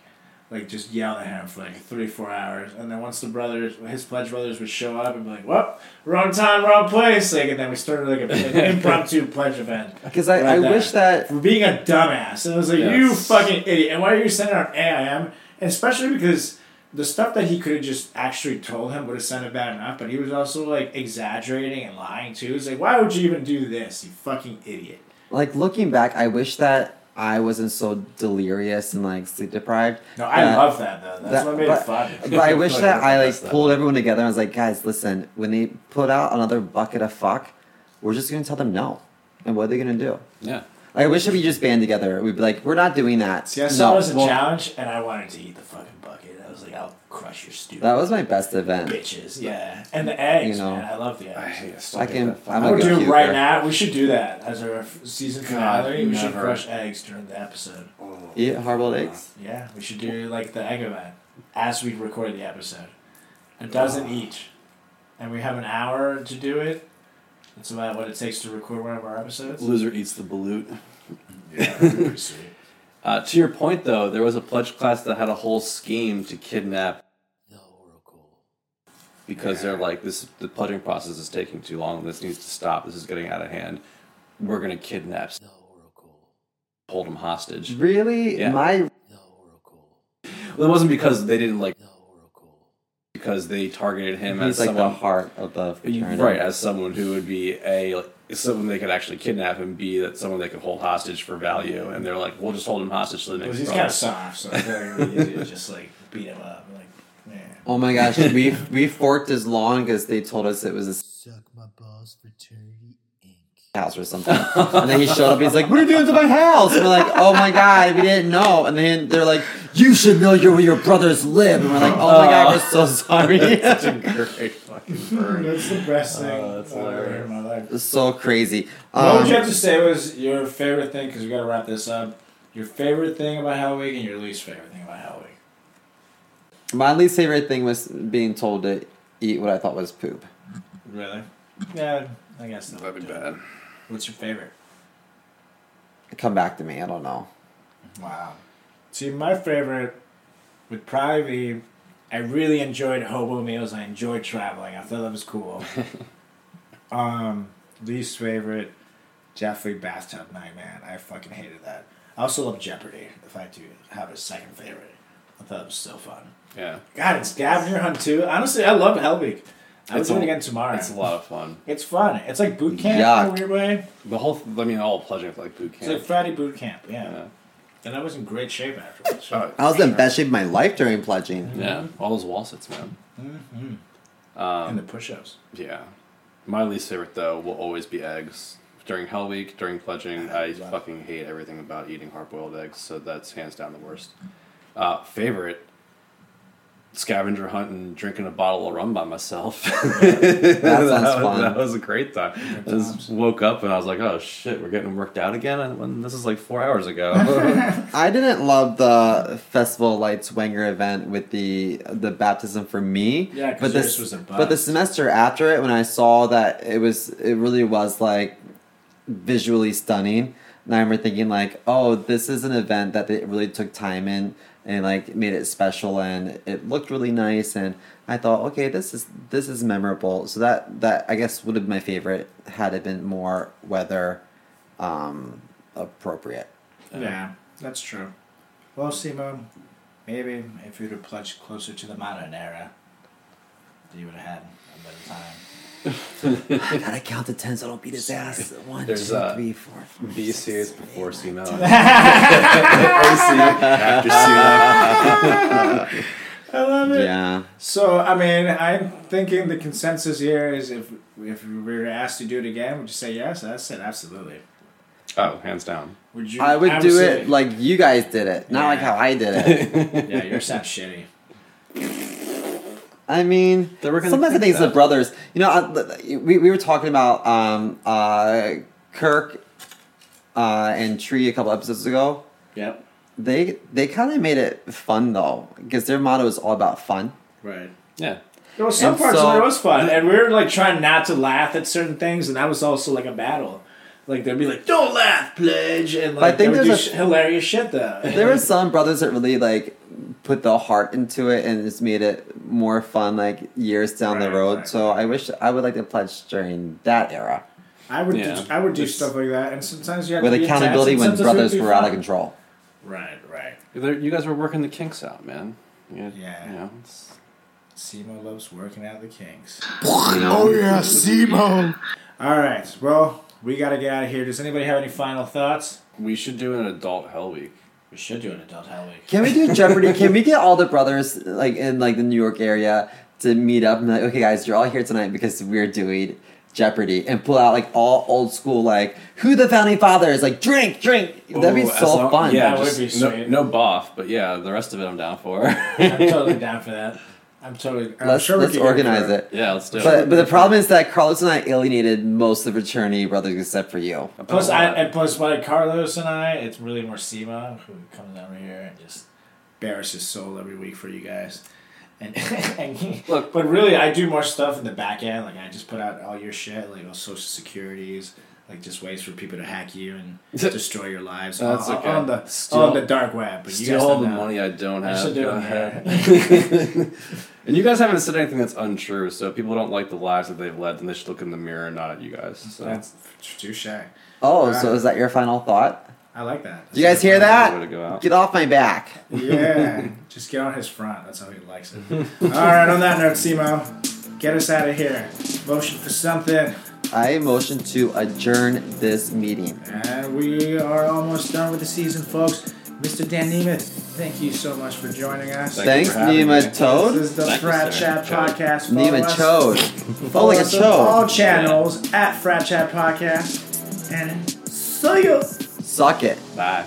like just yelled at him for like three, four hours. And then once the brothers, his pledge brothers would show up and be like, well, wrong time, wrong place. Like, and then we started like a, an impromptu pledge event. Because I, I wish that For being a dumbass. And I was like, you fucking idiot. And why are you sending out AIM? And especially because the stuff that he could have just actually told him would have sounded bad enough, but he was also like exaggerating and lying too. It's like, why would you even do this, you fucking idiot? like looking back, I wish that I wasn't so delirious and like sleep deprived. No, I that- love that though. That's that- what made but, it fun. But I wish that I like That's that pulled everyone together and I was like, guys, listen, when they put out another bucket of fuck, we're just gonna tell them no. And what are they gonna do? Yeah. Like, I wish that we just band together. We'd be like, we're not doing that. See, I saw No. it as a Well, challenge, and I wanted to eat the fucking bucket. I was like, I'll crush your stupid That was my best event. bitches. Yeah, and the eggs, You know. man. I love the eggs. I can. I'm I a would good do it right puker. now. We should do that as our f- season God, finale. we should crush eggs during the episode. Eat hard-boiled eggs. Yeah, we should do like the egg event as we record the episode. A dozen each. And we have an hour to do it. That's about what it takes to record one of our episodes. Loser eats the balut. Yeah, pretty sweet. Uh, to your point, though, there was a pledge class that had a whole scheme to kidnap The Oracle. because they're like, this the pledging process is taking too long. This needs to stop. This is getting out of hand. We're gonna kidnap, The Oracle. hold them hostage. Really? Yeah. My The Oracle. Well, it wasn't because they didn't like The Oracle. Because they targeted him he's as like someone the heart of the fraternity. right as someone who would be a like, someone they could actually kidnap and b that someone they could hold hostage for value. And they're like, we'll just hold him hostage so they make Because he's kind of soft, so it's very easy to just like beat him up. Like, man. Oh my gosh, we we forked as long as they told us it was a Suck my balls, fraternity Inc. house or something. and then he showed up. He's like, "What are you doing to my house?" And we're like, "Oh my god, we didn't know." And then they're like, "You should know your, where your brothers live." And we're like, "Oh my god, we're so sorry." Such a great fucking burn. That's the best thing Oh, that's I've ever heard hilarious. in my life. It's so crazy. what would you Um, have to say was your favorite thing? Because we got to wrap this up. Your favorite thing about Hell Week and your least favorite thing about Hell Week. My least favorite thing was being told to eat what I thought was poop. Really? Yeah, I guess that That'd be do bad. What's your favorite? Come back to me. I don't know. Wow. See, my favorite would probably be I really enjoyed hobo meals. I enjoyed traveling. I thought that was cool. um, least favorite, Jeffrey bathtub night, man. I fucking hated that. I also love Jeopardy. If I had to have a second favorite, I thought it was so fun. Yeah, God, it's scavenger hunt too. Honestly, I love Hell Week. I would It's do it again tomorrow. it's a lot of fun. It's fun. It's like boot camp Yuck. in a weird way. The whole, I mean, all pledging like boot camp. It's like camp. Friday boot camp. Yeah. Yeah. And I was in great shape afterwards. So. Oh, I was in the best shape of my life during pledging. Yeah, all those wall sits, man. Mm-hmm. Um, and the push-ups. Yeah. My least favorite though will always be eggs. During Hell Week, during pledging, I Wow. fucking hate everything about eating hard boiled eggs, so that's hands down the worst. Uh, favorite scavenger hunt and drinking a bottle of rum by myself. That sounds was- fun. That was a great time. I just woke up and I was like, "Oh shit, we're getting worked out again." And when this is like four hours ago. I didn't love the Festival of Lights Wenger event with the the baptism for me. Yeah, 'cause but this was a but the semester after it, when I saw that it was, it really was like visually stunning. And I remember thinking like, oh, this is an event that they really took time in and like made it special, and it looked really nice. And I thought, okay, this is this is memorable. So that that I guess would have been my favorite had it been more weather um, appropriate. Yeah, that's true. Well, Simo, maybe if you'd have pledged closer to the modern era, you would have had a better time. I gotta count to ten so I don't beat his ass. One, There's, two, uh, three, four, five. BC is before Simo. After I love it. Yeah. So, I mean, I'm thinking the consensus here is if if we were asked to do it again, would you say yes? I said absolutely. Oh, hands down. Would you? I would do it like you guys did it, not like how I did it. Yeah, yours sounds shitty. I mean, They were gonna sometimes I think think it's the brothers. You know, I, we, we were talking about um, uh, Kirk uh, and Tree a couple episodes ago. Yep. They they kind of made it fun though, because their motto is all about fun. Right. Yeah. There was some And parts so- of it was fun, and we were like trying not to laugh at certain things, and that was also like a battle. Like they'd be like, "Don't laugh, pledge," and But I think they would do there's a- sh- hilarious shit though. There were some brothers that really like put the heart into it and it's made it more fun like years down the road. right, so I wish I would like to pledge during that era I would Yeah. do, I would do It's- stuff like that, and sometimes you have with to be With accountability when brothers it would were out of control. Right, right. You guys were working the kinks out, man. You, Yeah. You know, Simo loves working out the kinks. Oh yeah, Simo. All right, well, we got to get out of here. Does anybody have any final thoughts? we should do an adult hell week. We should do an adult hell week. Can we do Jeopardy? Can we get all the brothers like in like the New York area to meet up and be like, okay, guys, you're all here tonight because we're doing Jeopardy and pull out like all old school like who the founding fathers like drink drink that'd be Ooh, so long- fun. Yeah, That would just be no, sweet. no boff, but yeah, the rest of it I'm down for. I'm totally down for that. I'm totally. I'm let's sure we let's organize it. yeah, let's do it. But but the problem is that Carlos and I alienated most of the fraternity brothers except for you. Plus, I, and plus, by Carlos and I, it's really more Simo who comes over here and just bears his soul every week for you guys. And, and he, Look. but really, I do more stuff in the back end. Like I just put out all your shit, like all social securities, like just ways for people to hack you and destroy your lives That's on, okay. on the Steal- on the dark web. But you Steal guys all the know. money I don't I have. I do it, and you guys haven't said anything that's untrue, so if people don't like the lives that they've led, then they should look in the mirror and not at you guys. So. That's touche. Oh, so is that your final thought? I like that. Do you guys hear That's a way that? to go out. Get off my back. Yeah, just get on his front. That's how he likes it. All right, on that note, Simo, get us out of here. Motion for something. I motion to adjourn this meeting. And we are almost done with the season, folks. Mr. Dan Nemeth, thank you so much for joining us. Thank you Thanks, for having me. Nima Toad. This is the Thank you, Frat sir. Chat Chode. Podcast. Follow Nima us- Chode. Follow Oh, like a us on all chode. channels at Frat Chat Podcast. And see you. Suck it. Bye.